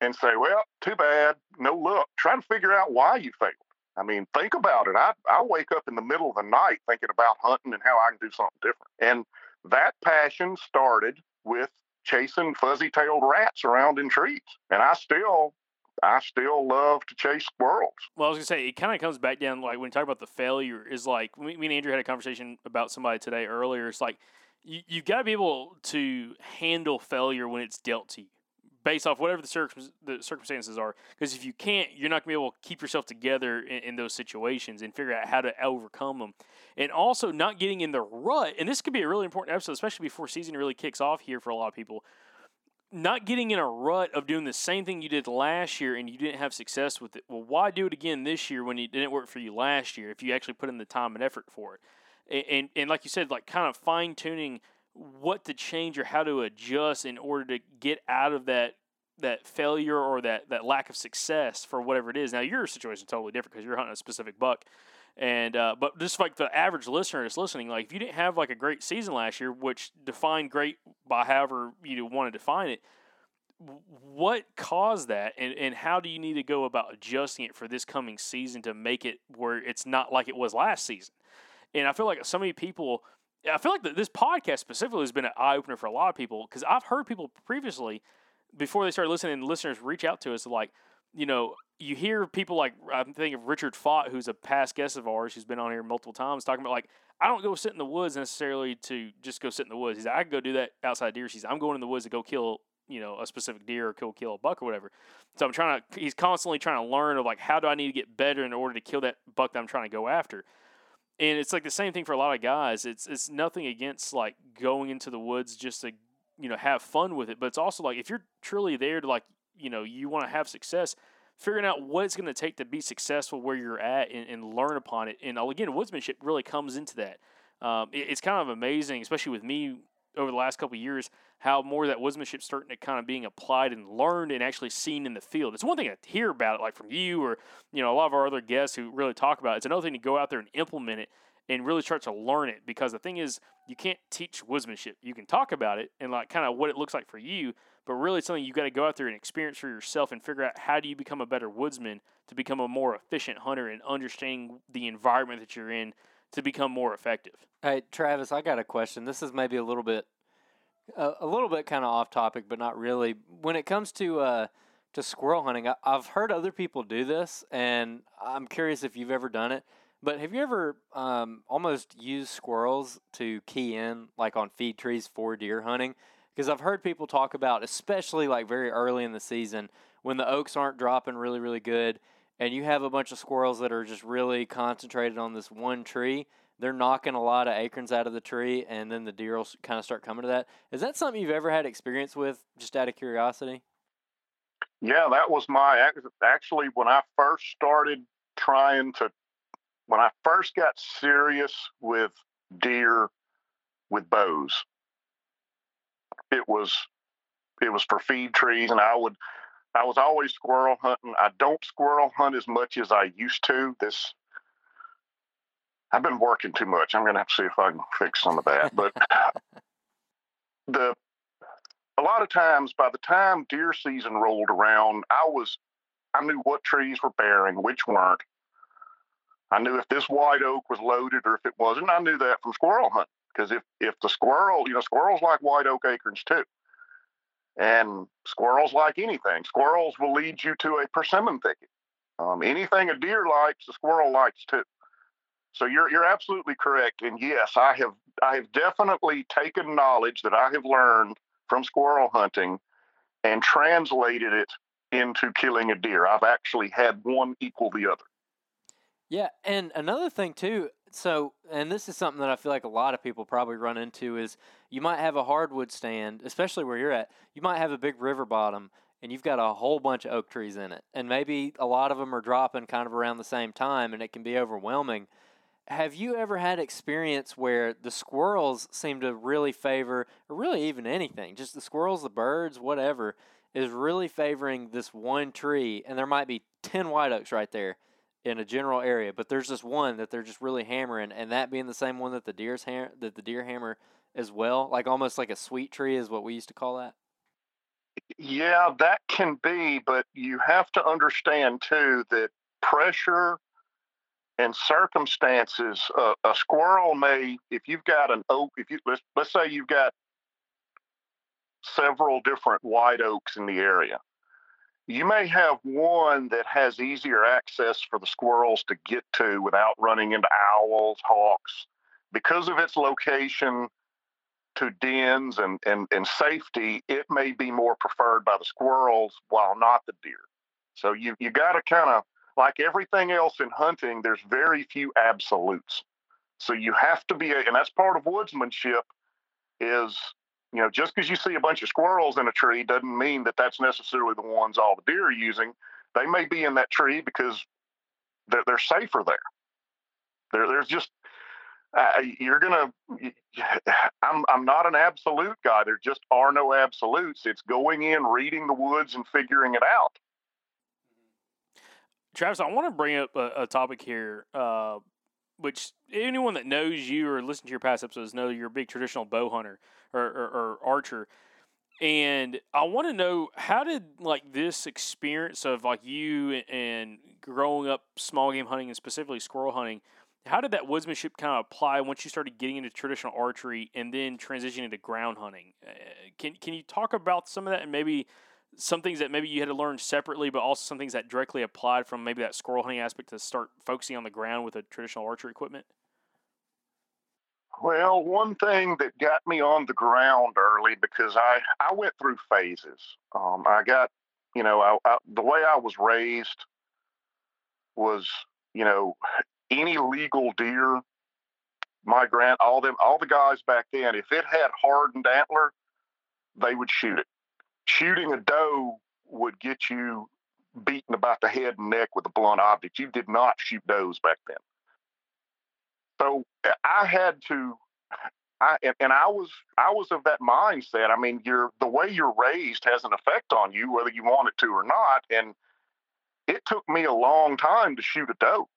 Speaker 2: and say, well, too bad, no luck. Try to figure out why you failed. I mean, think about it. I, I wake up in the middle of the night thinking about hunting and how I can do something different. And that passion started with chasing fuzzy tailed rats around in trees. And I still I still love to chase squirrels.
Speaker 3: Well, I was gonna say it kind of comes back down like when you talk about the failure is like me, me and Andrew had a conversation about somebody today earlier. It's like you, you've got to be able to handle failure when it's dealt to you based off whatever the, circum- the circumstances are. Because if you can't, you're not going to be able to keep yourself together in, in, those situations and figure out how to overcome them. And also not getting in the rut. And this could be a really important episode, especially before season really kicks off here for a lot of people. Not getting in a rut of doing the same thing you did last year and you didn't have success with it. Well, why do it again this year when it didn't work for you last year if you actually put in the time and effort for it? And, and like you said, like kind of fine tuning what to change or how to adjust in order to get out of that that failure or that that lack of success for whatever it is. Now your situation is totally different because you're hunting a specific buck. And uh, but just like the average listener is listening, like if you didn't have like a great season last year, which defined great by however you want to define it, what caused that, and, and how do you need to go about adjusting it for this coming season to make it where it's not like it was last season? And I feel like so many people, I feel like this podcast specifically has been an eye opener for a lot of people because I've heard people previously, before they started listening, listeners reach out to us like, you know, you hear people like I'm thinking of Richard Fott, who's a past guest of ours, who's been on here multiple times, talking about like I don't go sit in the woods necessarily to just go sit in the woods. He's like, I can go do that outside deer season. I'm going in the woods to go kill you know a specific deer or kill kill a buck or whatever. So I'm trying to. He's constantly trying to learn of like how do I need to get better in order to kill that buck that I'm trying to go after and it's like the same thing for a lot of guys. It's it's nothing against like going into the woods just to you know have fun with it, but it's also like if you're truly there to like you know you want to have success, figuring out what it's going to take to be successful where you're at and, and learn upon it. And again, woodsmanship really comes into that. um, it, it's kind of amazing, especially with me over the last couple years, how more that woodsmanship starting to kind of being applied and learned and actually seen in the field. It's one thing to hear about it, like from you or you know a lot of our other guests who really talk about it. It's another thing to go out there and implement it and really start to learn it because the thing is you can't teach woodsmanship. You can talk about it and like kind of what it looks like for you, but really it's something you got to go out there and experience for yourself and figure out how do you become a better woodsman to become a more efficient hunter and understanding the environment that you're in to become more effective.
Speaker 1: Hey, Travis, I got a question. This is maybe a little bit a, little bit kind of off topic, but not really. When it comes to uh, to squirrel hunting, I, I've heard other people do this, and I'm curious if you've ever done it. But have you ever um, almost used squirrels to key in, like on feed trees for deer hunting? Because I've heard people talk about, especially like very early in the season, when the oaks aren't dropping really, really good, and you have a bunch of squirrels that are just really concentrated on this one tree. They're knocking a lot of acorns out of the tree, and then the deer will kind of start coming to that. Is that something you've ever had experience with, just out of curiosity?
Speaker 2: Yeah, that was my actually when I first started trying to when I first got serious with deer with bows, it was it was for feed trees, and I would I was always squirrel hunting. I don't squirrel hunt as much as I used to. This I've been working too much. I'm going to have to see if I can fix some of that. But the a lot of times, by the time deer season rolled around, I was I knew what trees were bearing, which weren't. I knew if this white oak was loaded or if it wasn't. I knew that from squirrel hunting because if if the squirrel, you know, squirrels like white oak acorns too, and squirrels like anything. Squirrels will lead you to a persimmon thicket. Um, anything a deer likes, a squirrel likes too. So you're you're absolutely correct. And yes, I have I have definitely taken knowledge that I have learned from squirrel hunting and translated it into killing a deer. I've actually had one equal the other.
Speaker 1: Yeah, and another thing too. So, and this is something that I feel like a lot of people probably run into is you might have a hardwood stand, especially where you're at. You might have a big river bottom and you've got a whole bunch of oak trees in it. And maybe a lot of them are dropping kind of around the same time and it can be overwhelming. Have you ever had experience where the squirrels seem to really favor, or really even anything, just the squirrels, the birds, whatever, is really favoring this one tree, and there might be 10 white oaks right there in a general area, but there's this one that they're just really hammering, and that being the same one that the deer's ham- that the deer hammer as well, like almost like a sweet tree is what we used to call that.
Speaker 2: Yeah, that can be, but you have to understand too that pressure and circumstances. Uh, a squirrel may, if you've got an oak, if you let's let's say you've got several different white oaks in the area you may have one that has easier access for the squirrels to get to without running into owls, hawks. Because of its location to dens and, and, and safety, it may be more preferred by the squirrels while not the deer. So you, you got to kind of, like everything else in hunting, there's very few absolutes. So you have to be, and that's part of woodsmanship, is you know, just because you see a bunch of squirrels in a tree doesn't mean that that's necessarily the ones all the deer are using. They may be in that tree because they're, they're safer there. There, there's just uh, you're gonna. I'm I'm not an absolute guy. There just are no absolutes. It's going in, reading the woods, and figuring it out.
Speaker 3: Travis, I want to bring up a, a topic here uh, which anyone that knows you or listen to your past episodes know you're a big traditional bow hunter or, or, or archer. And I want to know how did like this experience of like you and growing up small game hunting and specifically squirrel hunting, how did that woodsmanship kind of apply once you started getting into traditional archery and then transitioning to ground hunting? Uh, can can you talk about some of that and maybe some things that maybe you had to learn separately, but also some things that directly applied from maybe that squirrel hunting aspect to start focusing on the ground with a traditional archery equipment?
Speaker 2: Well, one thing that got me on the ground early because I I went through phases. Um, I got, you know, I, I, the way I was raised was, you know, any legal deer. My grand, all them, all the guys back then, if it had hardened antler, they would shoot it shooting a doe would get you beaten about the head and neck with a blunt object. You did not shoot does back then. So I had to I and, and I was I was of that mindset. I mean, you're the way you're raised has an effect on you, whether you want it to or not. And it took me a long time to shoot a doe.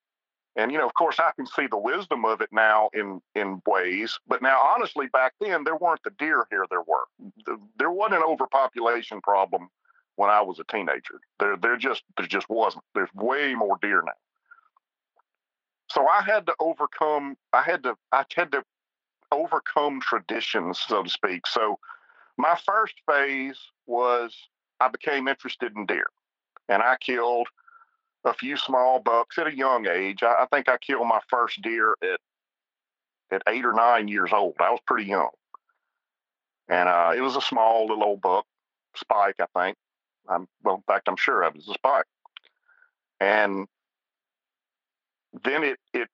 Speaker 2: And you know, of course, I can see the wisdom of it now in in ways. But now, honestly, back then there weren't the deer here. There were. There wasn't an overpopulation problem when I was a teenager. There, there just there just wasn't. There's way more deer now. So I had to overcome. I had to. I had to overcome traditions, so to speak. So my first phase was I became interested in deer, and I killed a few small bucks at a young age. I, I think I killed my first deer at at eight or nine years old. I was pretty young, and uh, it was a small little old buck, spike, I think. I'm well, in fact, I'm sure it was a spike, and then it it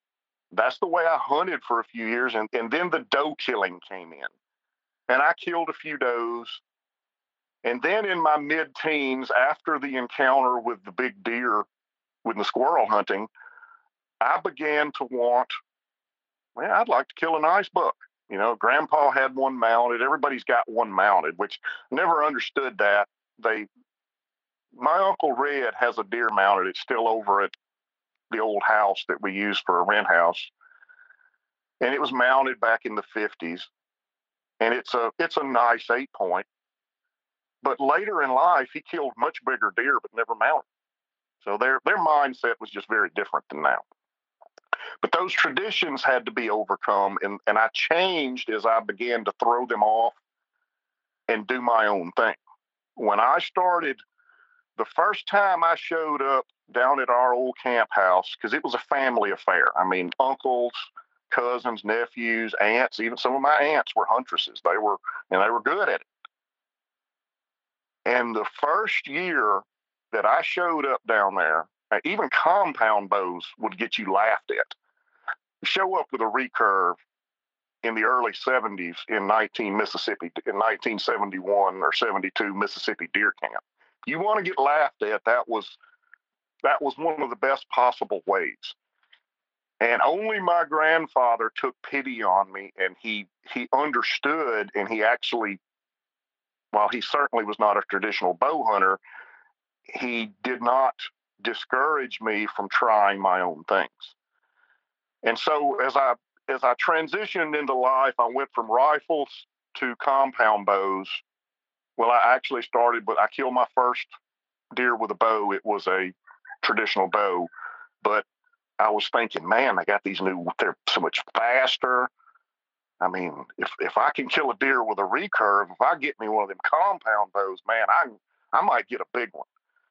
Speaker 2: that's the way I hunted for a few years. And, and then the doe killing came in. And I killed a few does. And then in my mid teens, after the encounter with the big deer, with the squirrel hunting, I began to want, well, I'd like to kill a nice buck. You know, grandpa had one mounted. Everybody's got one mounted, which never understood that. They, my uncle Red has a deer mounted. It's still over at the old house that we used for a rent house, and it was mounted back in the fifties, and it's a it's a nice eight point. But later in life, he killed much bigger deer, but never mounted. So their their mindset was just very different than now. But those traditions had to be overcome, and, and I changed as I began to throw them off and do my own thing. When I started, the first time I showed up down at our old camp house because it was a family affair. I mean, uncles, cousins, nephews, aunts, even some of my aunts were huntresses. They were, and they were good at it. And the first year that I showed up down there, even compound bows would get you laughed at. Show up with a recurve in the early 70s in 19 Mississippi, in 1971 or 72 Mississippi deer camp. You want to get laughed at, that was that was one of the best possible ways. And only my grandfather took pity on me and he he understood and he actually while he certainly was not a traditional bow hunter, he did not discourage me from trying my own things. And so as I as I transitioned into life, I went from rifles to compound bows. Well, I actually started, but I killed my first deer with a bow. It was a traditional bow. But I was thinking, man, I got these new, they're so much faster. I mean, if, if I can kill a deer with a recurve, if I get me one of them compound bows, man, I, I might get a big one.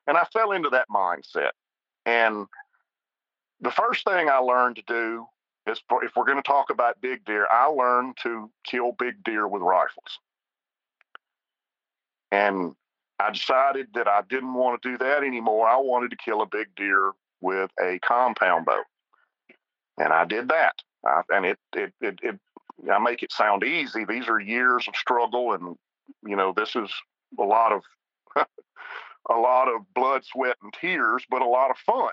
Speaker 2: And I fell into that mindset. And the first thing I learned to do is for, if we're going to talk about big deer, I learned to kill big deer with rifles. And I decided that I didn't want to do that anymore. I wanted to kill a big deer with a compound bow, and I did that. I, and it, it, it, it, I make it sound easy. These are years of struggle, and you know, this is a lot of, a lot of blood, sweat, and tears, but a lot of fun.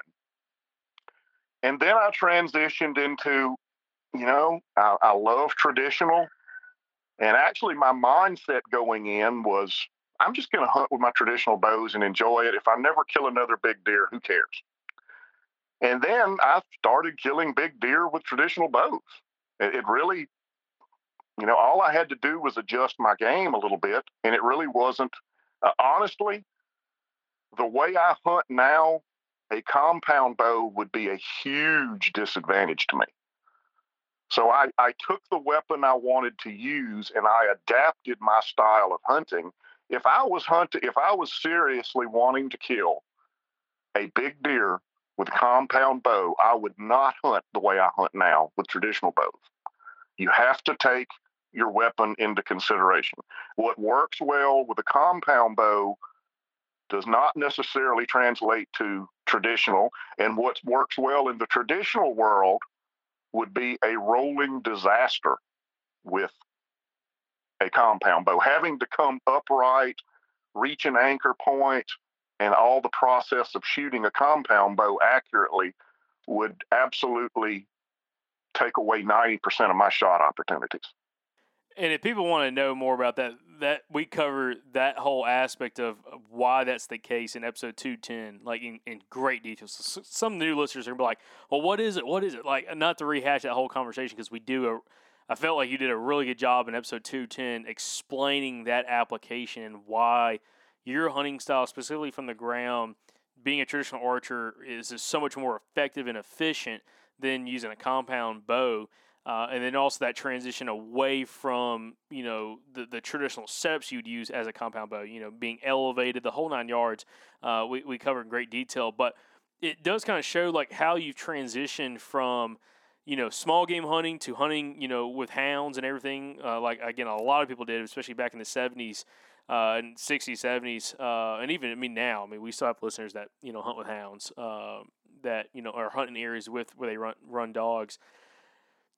Speaker 2: And then I transitioned into, you know, I, I love traditional. And actually, my mindset going in was I'm just going to hunt with my traditional bows and enjoy it. If I never kill another big deer, who cares? And then I started killing big deer with traditional bows. It, it really, you know, all I had to do was adjust my game a little bit, and it really wasn't. Uh, honestly, the way I hunt now, a compound bow would be a huge disadvantage to me. So I, I took the weapon I wanted to use and I adapted my style of hunting if I was hunting, if I was seriously wanting to kill a big deer with a compound bow, I would not hunt the way I hunt now with traditional bows. You have to take your weapon into consideration. What works well with a compound bow does not necessarily translate to traditional, and what works well in the traditional world would be a rolling disaster with a compound bow. Having to come upright, reach an anchor point, and all the process of shooting a compound bow accurately would absolutely take away 90% of my shot opportunities.
Speaker 3: And if people want to know more about that, that we cover that whole aspect of, why that's the case in episode two ten, like in, in great detail. So some new listeners are gonna be like, "Well, what is it? What is it?" Like, not to rehash that whole conversation because we do a. I felt like you did a really good job in episode two ten explaining that application and why your hunting style, specifically from the ground, being a traditional archer, is so much more effective and efficient than using a compound bow. Uh, and then also that transition away from you know the, the traditional setups you'd use as a compound bow, you know, being elevated, the whole nine yards. Uh, we we cover in great detail, but it does kind of show like how you've transitioned from you know small game hunting to hunting you know with hounds and everything. Uh, like again, a lot of people did, especially back in the seventies. Uh, and 60s, 70s, uh, and even I mean now, I mean we still have listeners that you know hunt with hounds, uh, that you know are hunting areas with where they run run dogs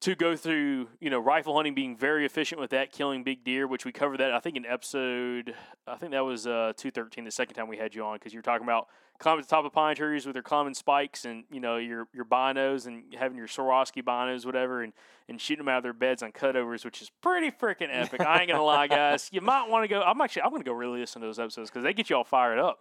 Speaker 3: to go through, you know, rifle hunting being very efficient with that, killing big deer, which we covered that I think in episode, I think that was uh, two thirteen, the second time we had you on, because you were talking about climbing to the top of pine trees with their common spikes and you know your your binos and having your Swarovski binos, whatever, and and shooting them out of their beds on cutovers, which is pretty freaking epic. I ain't gonna lie, guys. You might want to go. I'm actually I'm gonna go really listen to those episodes because they get you all fired up.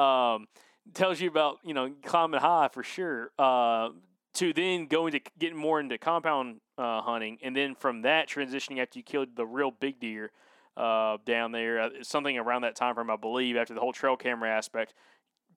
Speaker 3: Um, tells you about you know climbing high for sure. Uh, to then going to getting more into compound uh, hunting, and then from that transitioning after you killed the real big deer uh, down there, uh, something around that time frame, I believe, after the whole trail camera aspect,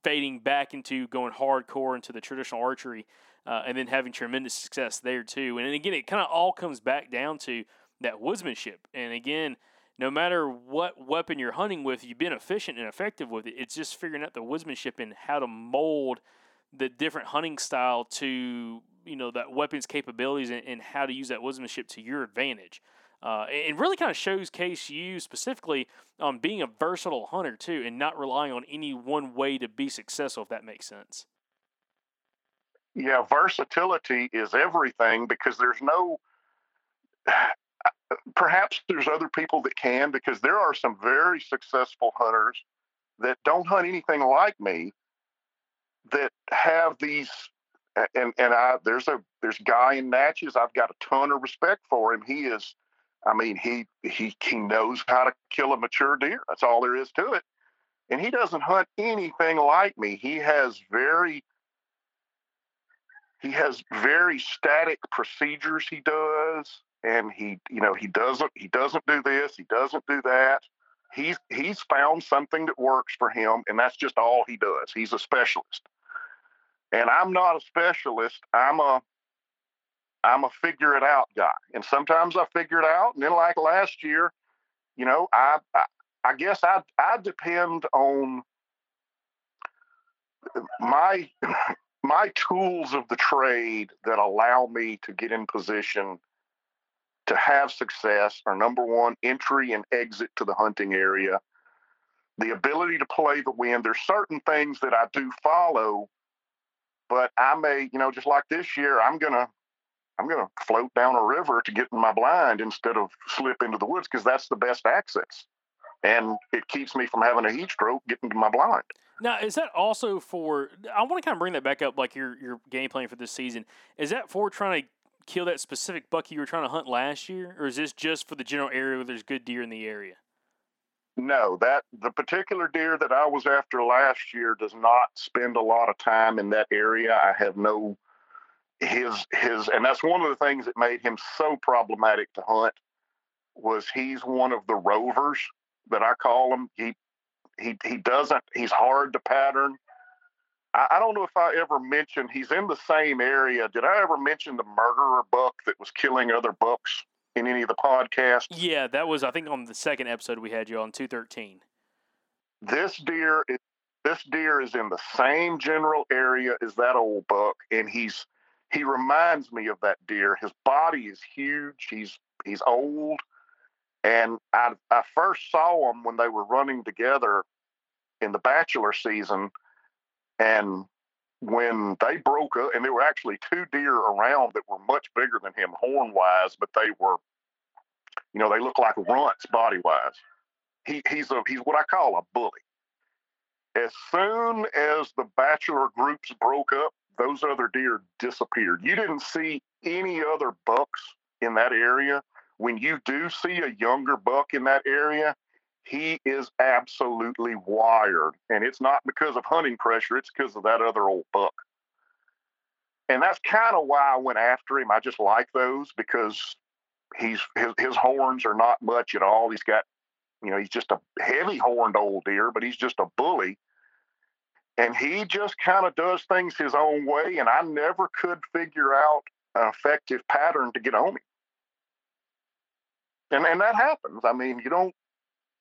Speaker 3: fading back into going hardcore into the traditional archery, uh, and then having tremendous success there too. And again, it kind of all comes back down to that woodsmanship. And again, no matter what weapon you're hunting with, you've been efficient and effective with it. It's just figuring out the woodsmanship and how to mold – the different hunting style to you know that weapons capabilities and, and how to use that woodsmanship to your advantage. Uh, it really kind of shows case you specifically on being a versatile hunter too, and not relying on any one way to be successful. If that makes sense.
Speaker 2: Yeah, versatility is everything because there's no. Perhaps there's other people that can because there are some very successful hunters that don't hunt anything like me, that have these and and I there's a there's a guy in Natchez I've got a ton of respect for him. He is I mean he he he knows how to kill a mature deer. That's all there is to it. And he doesn't hunt anything like me. He has very he has very static procedures he does and he you know he doesn't he doesn't do this, he doesn't do that. He's he's found something that works for him and that's just all he does. He's a specialist. And I'm not a specialist. I'm a I'm a figure it out guy. And sometimes I figure it out. And then like last year, you know, I I, I guess I I depend on my my tools of the trade that allow me to get in position to have success are number one, entry and exit to the hunting area. The ability to play the wind. There's certain things that I do follow but I may, you know, just like this year, I'm gonna I'm gonna float down a river to get in my blind instead of slip into the woods because that's the best access, and it keeps me from having a heat stroke getting to my blind.
Speaker 3: Now, is that also for? I want to kind of bring that back up, like your your game plan for this season. Is that for trying to kill that specific buck you were trying to hunt last year, or is this just for the general area where there's good deer in the area?
Speaker 2: No, that the particular deer that I was after last year does not spend a lot of time in that area. I have no his his and that's one of the things that made him so problematic to hunt was he's one of the rovers that I call him. He he he doesn't he's hard to pattern. I, I don't know if I ever mentioned he's in the same area. Did I ever mention the murderer buck that was killing other bucks? In any of the podcasts?
Speaker 3: Yeah, that was I think on the second episode we had you on two thirteen.
Speaker 2: This deer is this deer is in the same general area as that old buck, and he's he reminds me of that deer. His body is huge. He's he's old, and I I first saw him when they were running together in the bachelor season, and when they broke up, and there were actually two deer around that were much bigger than him horn wise, but they were, you know, they look like runts body wise. He, he's a he's what I call a bully. As soon as the bachelor groups broke up, those other deer disappeared. You didn't see any other bucks in that area, when you do see a younger buck in that area, he is absolutely wired. And it's not because of hunting pressure, it's because of that other old buck. And that's kind of why I went after him. I just like those because he's his, his horns are not much at all. He's got, you know, he's just a heavy horned old deer, but he's just a bully. And he just kind of does things his own way. And I never could figure out an effective pattern to get on him. And, and that happens. I mean, you don't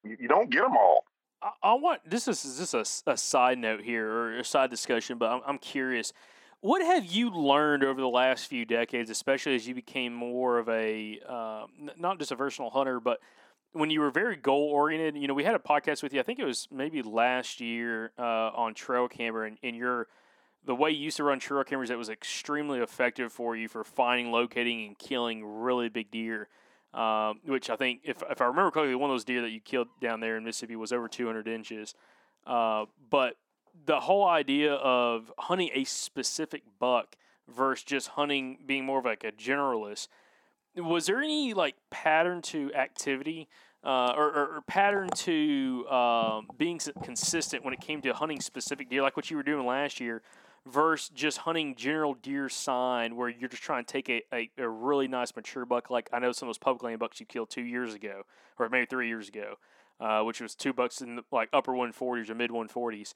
Speaker 2: you don't get them all.
Speaker 3: I, I want this is just a, a side note here or a side discussion, but I'm, I'm curious. What have you learned over the last few decades, especially as you became more of a uh, not just a versatile hunter, but when you were very goal oriented? You know, we had a podcast with you. I think it was maybe last year uh, on trail camera, and, and your the way you used to run trail cameras that was extremely effective for you for finding, locating, and killing really big deer. Um, which I think, if, if I remember correctly, one of those deer that you killed down there in Mississippi was over 200 inches. Uh, but the whole idea of hunting a specific buck versus just hunting being more of like a generalist, was there any like pattern to activity uh, or, or, or, pattern to um, being consistent when it came to hunting specific deer, like what you were doing last year? Versus just hunting general deer sign where you're just trying to take a, a, a, really nice mature buck like I know some of those public land bucks you killed two years ago or maybe three years ago, uh, which was two bucks in the, like upper 140s or mid 140s.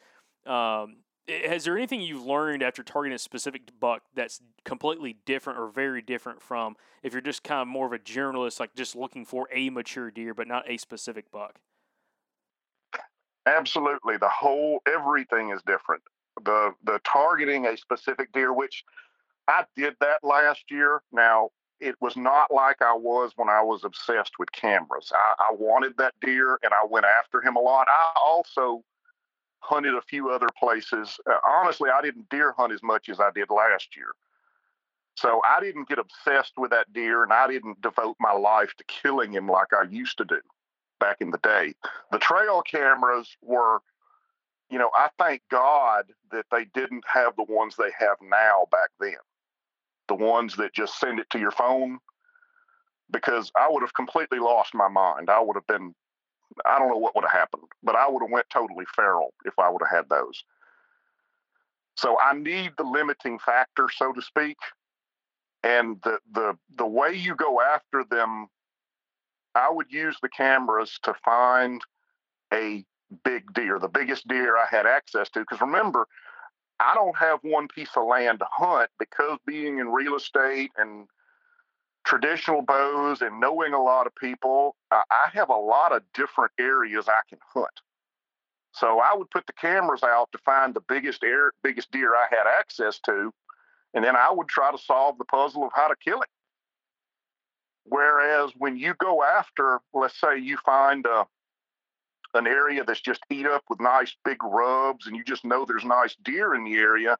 Speaker 3: Um, has there anything you've learned after targeting a specific buck that's completely different or very different from if you're just kind of more of a generalist, like just looking for a mature deer but not a specific buck?
Speaker 2: Absolutely. The whole everything is different the the targeting a specific deer, which I did that last year. Now it was not like I was when I was obsessed with cameras. I, I wanted that deer and I went after him a lot. I also hunted a few other places. Uh, honestly, I didn't deer hunt as much as I did last year. So I didn't get obsessed with that deer and I didn't devote my life to killing him like I used to do back in the day. The trail cameras were you know, I thank God that they didn't have the ones they have now back then. The ones that just send it to your phone because I would have completely lost my mind. I would have been I don't know what would have happened, but I would have went totally feral if I would have had those. So I need the limiting factor, so to speak. And the the the way you go after them, I would use the cameras to find a big deer, the biggest deer I had access to. Because remember, I don't have one piece of land to hunt because being in real estate and traditional bows and knowing a lot of people, I have a lot of different areas I can hunt. So I would put the cameras out to find the biggest air, biggest deer I had access to, and then I would try to solve the puzzle of how to kill it. Whereas when you go after, let's say you find a an area that's just eat up with nice big rubs and you just know there's nice deer in the area,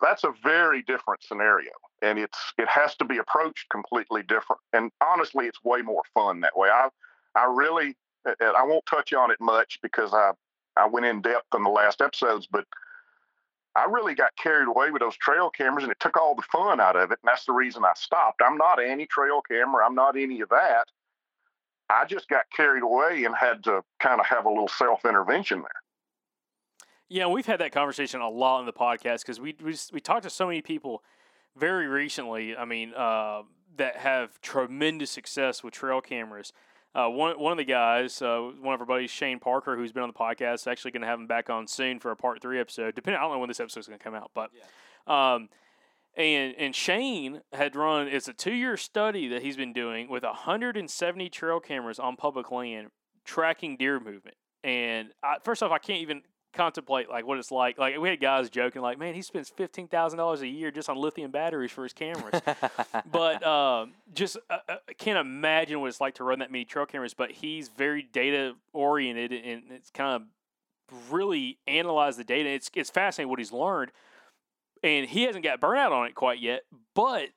Speaker 2: that's a very different scenario. And it's it has to be approached completely different. And honestly, it's way more fun that way. I I really I won't touch on it much because I I went in depth in the last episodes, but I really got carried away with those trail cameras and it took all the fun out of it. And that's the reason I stopped. I'm not anti trail camera. I'm not any of that. I just got carried away and had to kind of have a little self intervention there.
Speaker 3: Yeah, we've had that conversation a lot in the podcast because we, we we talked to so many people very recently. I mean, uh, that have tremendous success with trail cameras. Uh, one one of the guys, uh, one of our buddies, Shane Parker, who's been on the podcast, actually going to have him back on soon for a part three episode. Depending, I don't know when this episode is going to come out, but yeah. um, and and Shane had run it's a two year study that he's been doing with 170 trail cameras on public land tracking deer movement. And I, first off, I can't even contemplate like what it's like. Like we had guys joking like, "Man, he spends fifteen thousand dollars a year just on lithium batteries for his cameras." but uh, just uh, uh, can't imagine what it's like to run that many trail cameras. But he's very data oriented and it's kind of really analyzed the data. It's it's fascinating what he's learned and he hasn't got burnout on it quite yet. But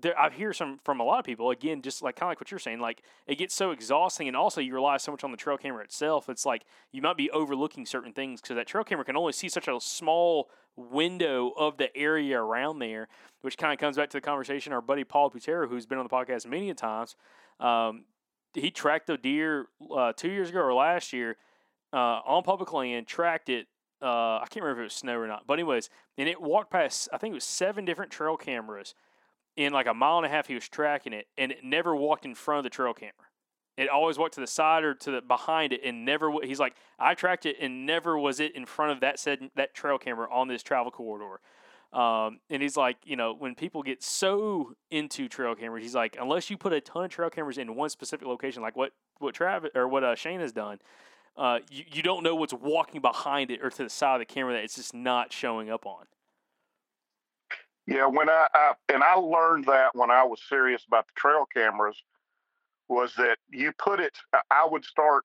Speaker 3: there, I hear some from a lot of people again, just like kind of like what you're saying. Like it gets so exhausting, and also you rely so much on the trail camera itself. It's like you might be overlooking certain things because that trail camera can only see such a small window of the area around there, which kind of comes back to the conversation our buddy Paul Putero, who's been on the podcast many times. Um, he tracked a deer uh, two years ago or last year uh, on public land, tracked it. Uh, I can't remember if it was snow or not, but anyways, and it walked past. I think it was seven different trail cameras in like a mile and a half. He was tracking it, and it never walked in front of the trail camera. It always walked to the side or to the behind it, and never. He's like, I tracked it, and never was it in front of that said that trail camera on this travel corridor. Um, and he's like, you know, when people get so into trail cameras, he's like, unless you put a ton of trail cameras in one specific location, like what what Travis or what uh, Shane has done, uh, you, you don't know what's walking behind it or to the side of the camera that it's just not showing up on.
Speaker 2: Yeah, when I, I and I learned that when I was serious about the trail cameras was that you put it. I would start.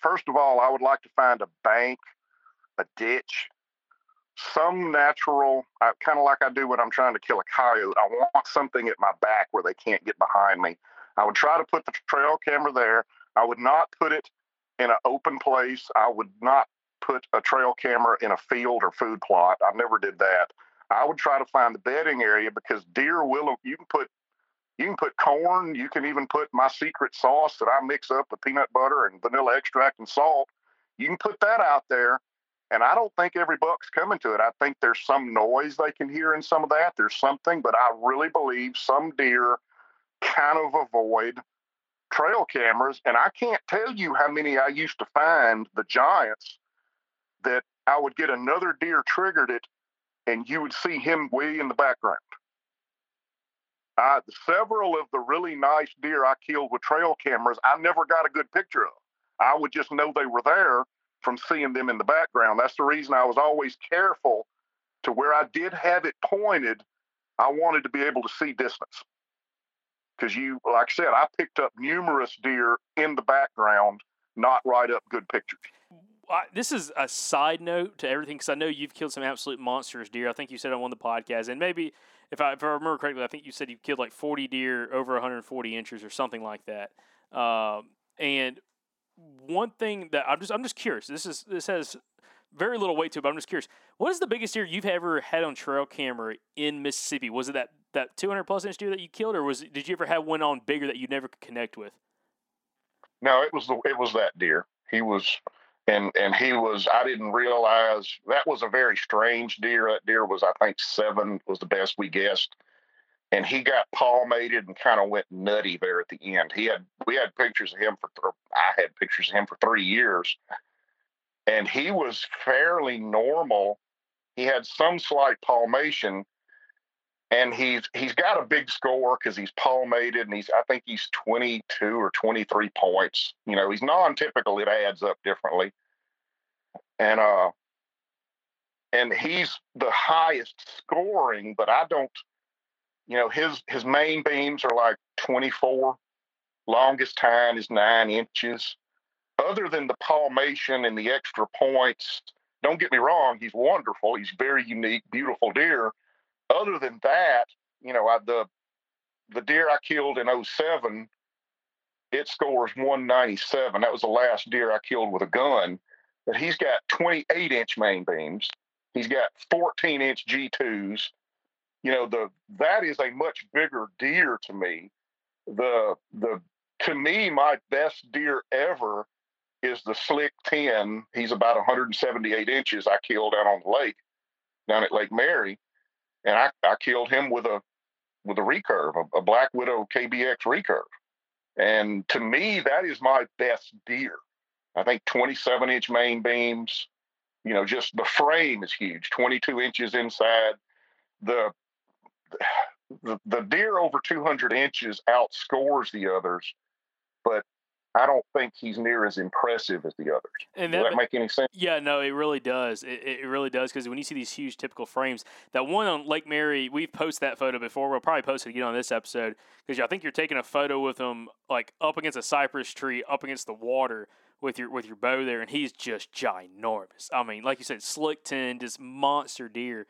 Speaker 2: First of all, I would like to find a bank, a ditch, some natural, uh, kind of like I do when I'm trying to kill a coyote. I want something at my back where they can't get behind me. I would try to put the trail camera there. I would not put it in an open place. I would not put a trail camera in a field or food plot. I never did that. I would try to find the bedding area because deer will. You can put you can put corn. You can even put my secret sauce that I mix up with peanut butter and vanilla extract and salt. You can put that out there, and I don't think every buck's coming to it. I think there's some noise they can hear in some of that. There's something, but I really believe some deer kind of avoid trail cameras. And I can't tell you how many I used to find the giants that I would get another deer triggered it and you would see him way in the background. Uh, several of the really nice deer I killed with trail cameras, I never got a good picture of. I would just know they were there from seeing them in the background. That's the reason I was always careful to where I did have it pointed. I wanted to be able to see distance because you, like I said, I picked up numerous deer in the background, not right up good pictures.
Speaker 3: I, this is a side note to everything because I know you've killed some absolute monsters deer. I think you said on one of the podcasts, and maybe if I, if I remember correctly, I think you said you killed like 40 deer over 140 inches or something like that. Um, and one thing that I'm just I'm just curious. This is this has very little weight to it, but I'm just curious. What is the biggest deer you've ever had on trail camera in Mississippi? Was it that that 200 plus inch deer that you killed, or was did you ever have one on bigger that you never could connect with?
Speaker 2: No, it was the it was that deer. He was and and he was I didn't realize that was a very strange deer. That deer was I think seven was the best we guessed, and he got palmated and kind of went nutty there at the end. He had we had pictures of him for I had pictures of him for three years, and he was fairly normal. He had some slight palmation, and he's he's got a big score because he's palmated and he's I think he's 22 or 23 points. You know, he's non-typical. It adds up differently, and uh, and he's the highest scoring, but I don't. You know, his his main beams are like 24. Longest tine is nine inches. Other than the palmation and the extra points, don't get me wrong, he's wonderful. He's very unique, beautiful deer other than that, you know, I, the the deer I killed in 07, it scores 197. That was the last deer I killed with a gun. But he's got 28 inch main beams. He's got 14 inch G2s. You know, the that is a much bigger deer to me. The the to me, my best deer ever is the Slick 10. He's about 178 inches. I killed out on the lake, down at Lake Mary and I, I killed him with a with a recurve, a, a Black Widow KBX recurve. And to me, that is my best deer. I think 27 inch main beams, you know, just the frame is huge, 22 inches inside. The the, the deer over 200 inches outscores the others, but I don't think he's near as impressive as the others. And that, Does that make any sense?
Speaker 3: Yeah, no, it really does. It, it really does because when you see these huge typical frames, that one on Lake Mary, we've posted that photo before. We'll probably post it again on this episode because I think you're taking a photo with him like up against a cypress tree, up against the water with your with your bow there, and he's just ginormous. I mean, like you said, slick ten, just monster deer.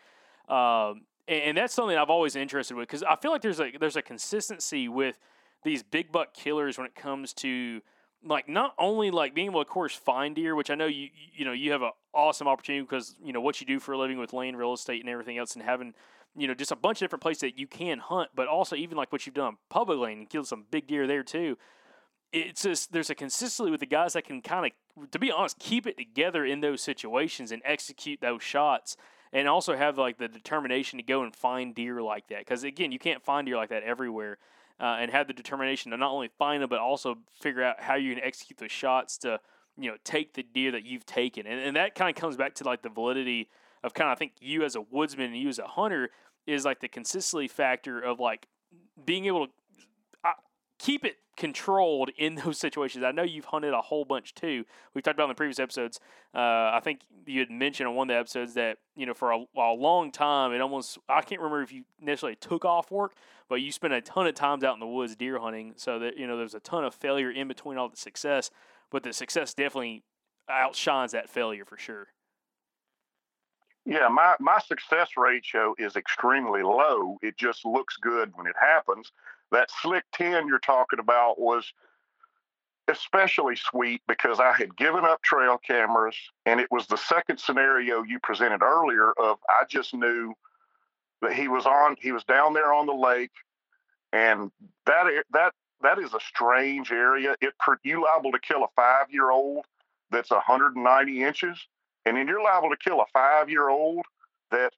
Speaker 3: Um, and, and that's something I've always interested with because I feel like there's a there's a consistency with these big buck killers when it comes to like not only like being able to of course find deer which i know you you know you have an awesome opportunity because you know what you do for a living with land real estate and everything else and having you know just a bunch of different places that you can hunt but also even like what you've done public land and killed some big deer there too it's just there's a consistency with the guys that can kind of to be honest keep it together in those situations and execute those shots and also have like the determination to go and find deer like that because again you can't find deer like that everywhere uh, and have the determination to not only find them but also figure out how going to execute the shots to you know take the deer that you've taken. And, and that kind of comes back to like the validity of kind of i think you as a woodsman and you as a hunter is like the consistency factor of like being able to keep it controlled in those situations. I know you've hunted a whole bunch too. We've talked about in the previous episodes. Uh, I think you had mentioned on one of the episodes that you know for a, a, long time it almost I can't remember if you necessarily took off work, but you spent a ton of times out in the woods deer hunting. So that you know there's a ton of failure in between all the success, but the success definitely outshines that failure for sure.
Speaker 2: Yeah, my, my success ratio is extremely low. It just looks good when it happens. That slick 10 you're talking about was especially sweet because I had given up trail cameras and it was the second scenario you presented earlier of I just knew that he was on he was down there on the lake and that that that is a strange area. It you liable to kill a 5-year-old that's 190 inches and then you're liable to kill a 5-year-old that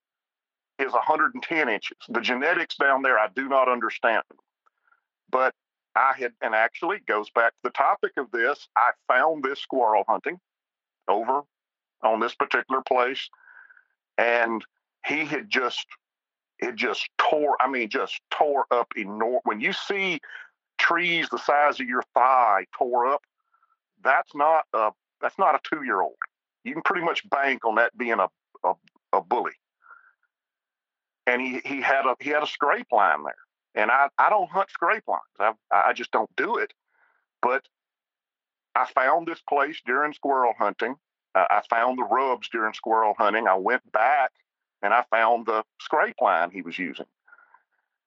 Speaker 2: is 110 inches. The genetics down there I do not understand but I had, and actually goes back to the topic of this. I found this squirrel hunting over on this particular place, and he had just, it just tore. I mean, just tore up enormous. When you see trees the size of your thigh tore up, that's not a that's not a two year old. You can pretty much bank on that being a, a, a bully. And he, he had a he had a scrape line there. And I, I don't hunt scrape lines. I, I just don't do it. But I found this place during squirrel hunting. Uh, I found the rubs during squirrel hunting. I went back and I found the scrape line he was using.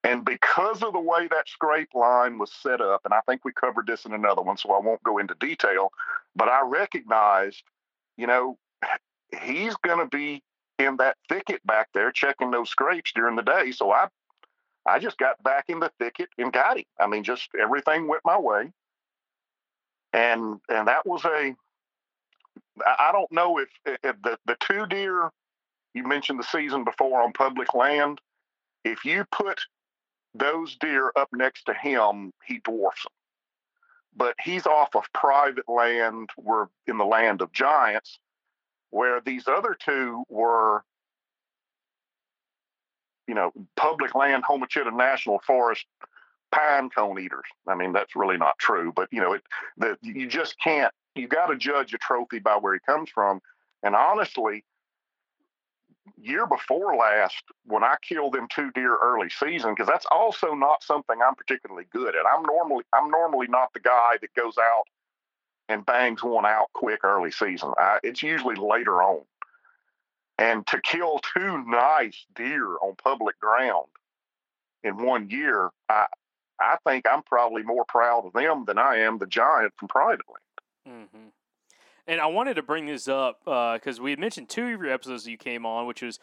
Speaker 2: And because of the way that scrape line was set up, and I think we covered this in another one, so I won't go into detail, but I recognized, you know, he's going to be in that thicket back there checking those scrapes during the day. So I I just got back in the thicket and got him. I mean, just everything went my way. And and that was a I don't know if, if the the two deer you mentioned the season before on public land, if you put those deer up next to him, he dwarfs them. But he's off of private land. We're in the land of giants, where these other two were you know, public land, Homochitto National Forest pine cone eaters. I mean, that's really not true, but you know, it the you just can't. You got to judge a trophy by where he comes from. And honestly, year before last, when I killed them two deer early season, because that's also not something I'm particularly good at. I'm normally I'm normally not the guy that goes out and bangs one out quick early season. I, it's usually later on. And to kill two nice deer on public ground in one year, I I think I'm probably more proud of them than I am the giant from private land.
Speaker 3: Mm-hmm. And I wanted to bring this up because uh, we had mentioned two of your episodes that you came on, which was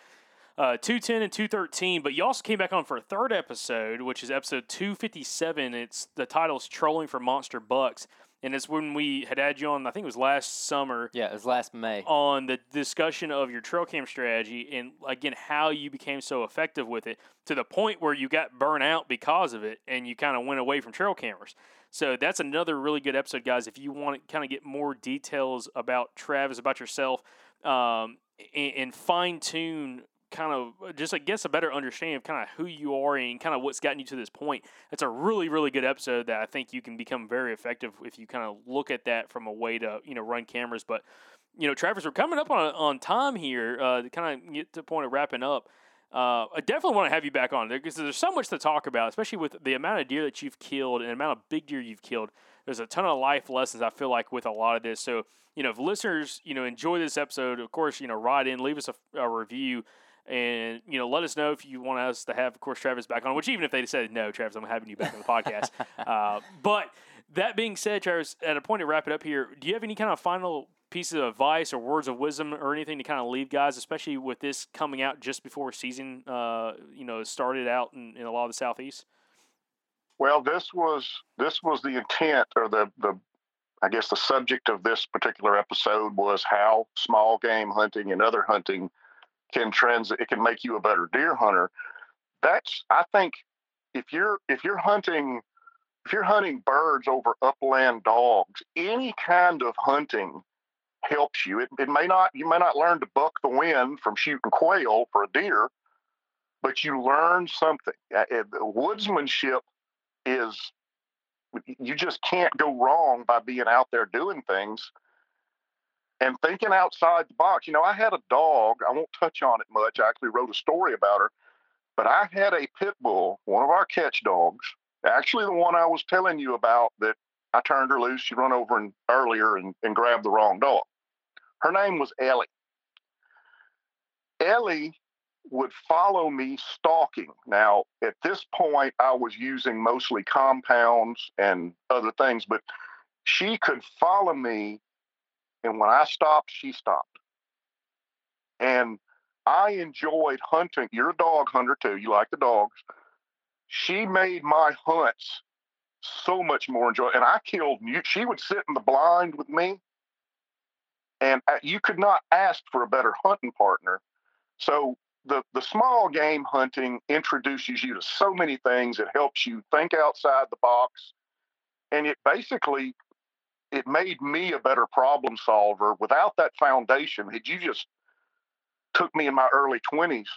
Speaker 3: uh, 210 and 213, but you also came back on for a third episode, which is episode 257. It's the title's Trolling for Monster Bucks and it's when we had had you on. I think it was last summer.
Speaker 1: Yeah, it was last May
Speaker 3: on the discussion of your trail cam strategy and again how you became so effective with it to the point where you got burnt out because of it and you kind of went away from trail cameras. So that's another really good episode, guys. If you want to kind of get more details about Travis, about yourself, um, and, and fine tune kind of uh, just I guess a better understanding of kind of who you are and kind of what's gotten you to this point. It's a really really good episode that I think you can become very effective if you kind of look at that from a way to you know run cameras. But you know, Travis, we're coming up on on time here uh, to kind of get to the point of wrapping up. Uh, I definitely want to have you back on there because there's so much to talk about, especially with the amount of deer that you've killed and the amount of big deer you've killed. There's a ton of life lessons I feel like with a lot of this. So, you know, if listeners, you know, enjoy this episode, of course, you know, write in, leave us a, a review And you know, let us know if you want us to have, of course, Travis back on. Which even if they said no, Travis, I'm having you back on the podcast. uh, but that being said, Travis, at a point to wrap it up here, do you have any kind of final pieces of advice or words of wisdom or anything to kind of leave guys, especially with this coming out just before season, uh, you know, started out in, in a lot of the southeast?
Speaker 2: Well, this was this was the intent or the the I guess the subject of this particular episode was how small game hunting and other hunting can transit. It can make you a better deer hunter. That's I think if you're if you're hunting if you're hunting birds over upland dogs, any kind of hunting helps you. It, it may not, you may not learn to buck the wind from shooting quail for a deer, but you learn something. Woodsmanship is, you just can't go wrong by being out there doing things and thinking outside the box. You know, I had a dog, I won't touch on it much. I actually wrote a story about her, but I had a pit bull, one of our catch dogs, actually the one I was telling you about that I turned her loose. She run over and earlier and, and grabbed the wrong dog. Her name was Ellie. Ellie would follow me stalking. Now, at this point, I was using mostly compounds and other things, but she could follow me. And when I stopped, she stopped. And I enjoyed hunting. You're a dog hunter too. You like the dogs. She made my hunts so much more enjoyable. And I killed, she would sit in the blind with me and uh, you could not ask for a better hunting partner. So the the small game hunting introduces you to so many things. It helps you think outside the box, and it basically it made me a better problem solver. Without that foundation, had you just took me in my early twenties,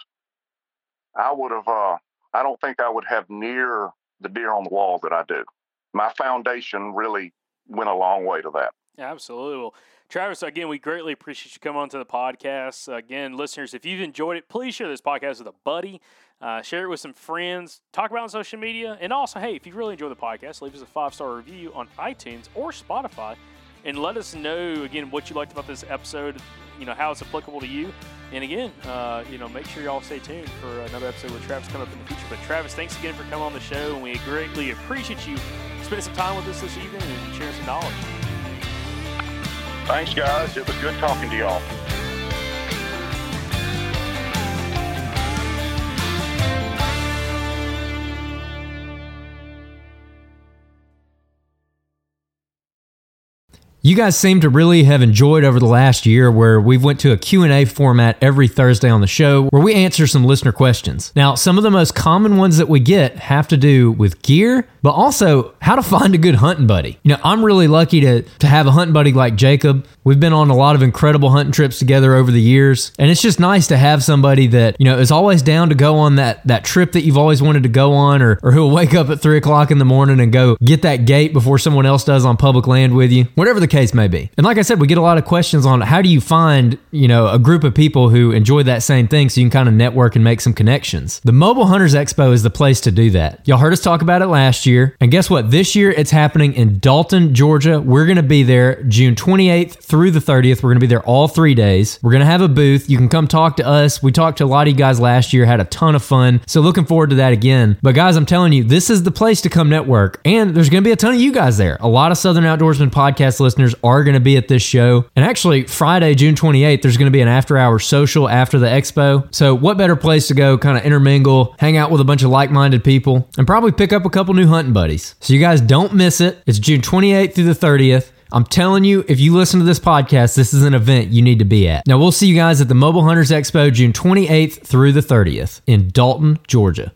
Speaker 2: I would have. Uh, I don't think I would have near the deer on the wall that I do. My foundation really went a long way to that.
Speaker 3: Absolutely. Well, Travis, again, we greatly appreciate you coming on to the podcast. Again, listeners, if you've enjoyed it, please share this podcast with a buddy. Uh, share it with some friends. Talk about it on social media. And also, hey, if you really enjoy the podcast, leave us a five star review on iTunes or Spotify. And let us know, again, what you liked about this episode, you know, how it's applicable to you. And again, uh, you know, make sure y'all stay tuned for another episode with Travis coming up in the future. But Travis, thanks again for coming on the show. And we greatly appreciate you spending some time with us this evening and sharing some knowledge.
Speaker 2: Thanks, guys. It was good talking to y'all.
Speaker 1: You guys seem to really have enjoyed over the last year where we've went to a Q&A format every Thursday on the show where we answer some listener questions. Now, some of the most common ones that we get have to do with gear, but also how to find a good hunting buddy. You know, I'm really lucky to to have a hunting buddy like Jacob. We've been on a lot of incredible hunting trips together over the years, and it's just nice to have somebody that you know is always down to go on that that trip that you've always wanted to go on, or or who'll wake up at three o'clock in the morning and go get that gate before someone else does on public land with you. Whatever the case may be. And like I said, we get a lot of questions on how do you find, you know, a group of people who enjoy that same thing so you can kind of network and make some connections. The Mobile Hunters Expo is the place to do that. Y'all heard us talk about it last year. And guess what? This year it's happening in Dalton, Georgia. We're going to be there June 28th through the 30th. We're going to be there all three days. We're going to have a booth. You can come talk to us. We talked to a lot of you guys last year, had a ton of fun. So looking forward to that again. But guys, I'm telling you, this is the place to come network. And there's going to be a ton of you guys there. A lot of Southern Outdoorsmen podcast listeners are going to be at this show. And actually, Friday, June 28th, there's going to be an after hour social after the expo. So, what better place to go kind of intermingle, hang out with a bunch of like minded people, and probably pick up a couple new hunting buddies? So, you guys don't miss it. It's June 28th through the 30th. I'm telling you, if you listen to this podcast, this is an event you need to be at. Now, we'll see you guys at the Mobile Hunters Expo June 28th through the 30th in Dalton, Georgia.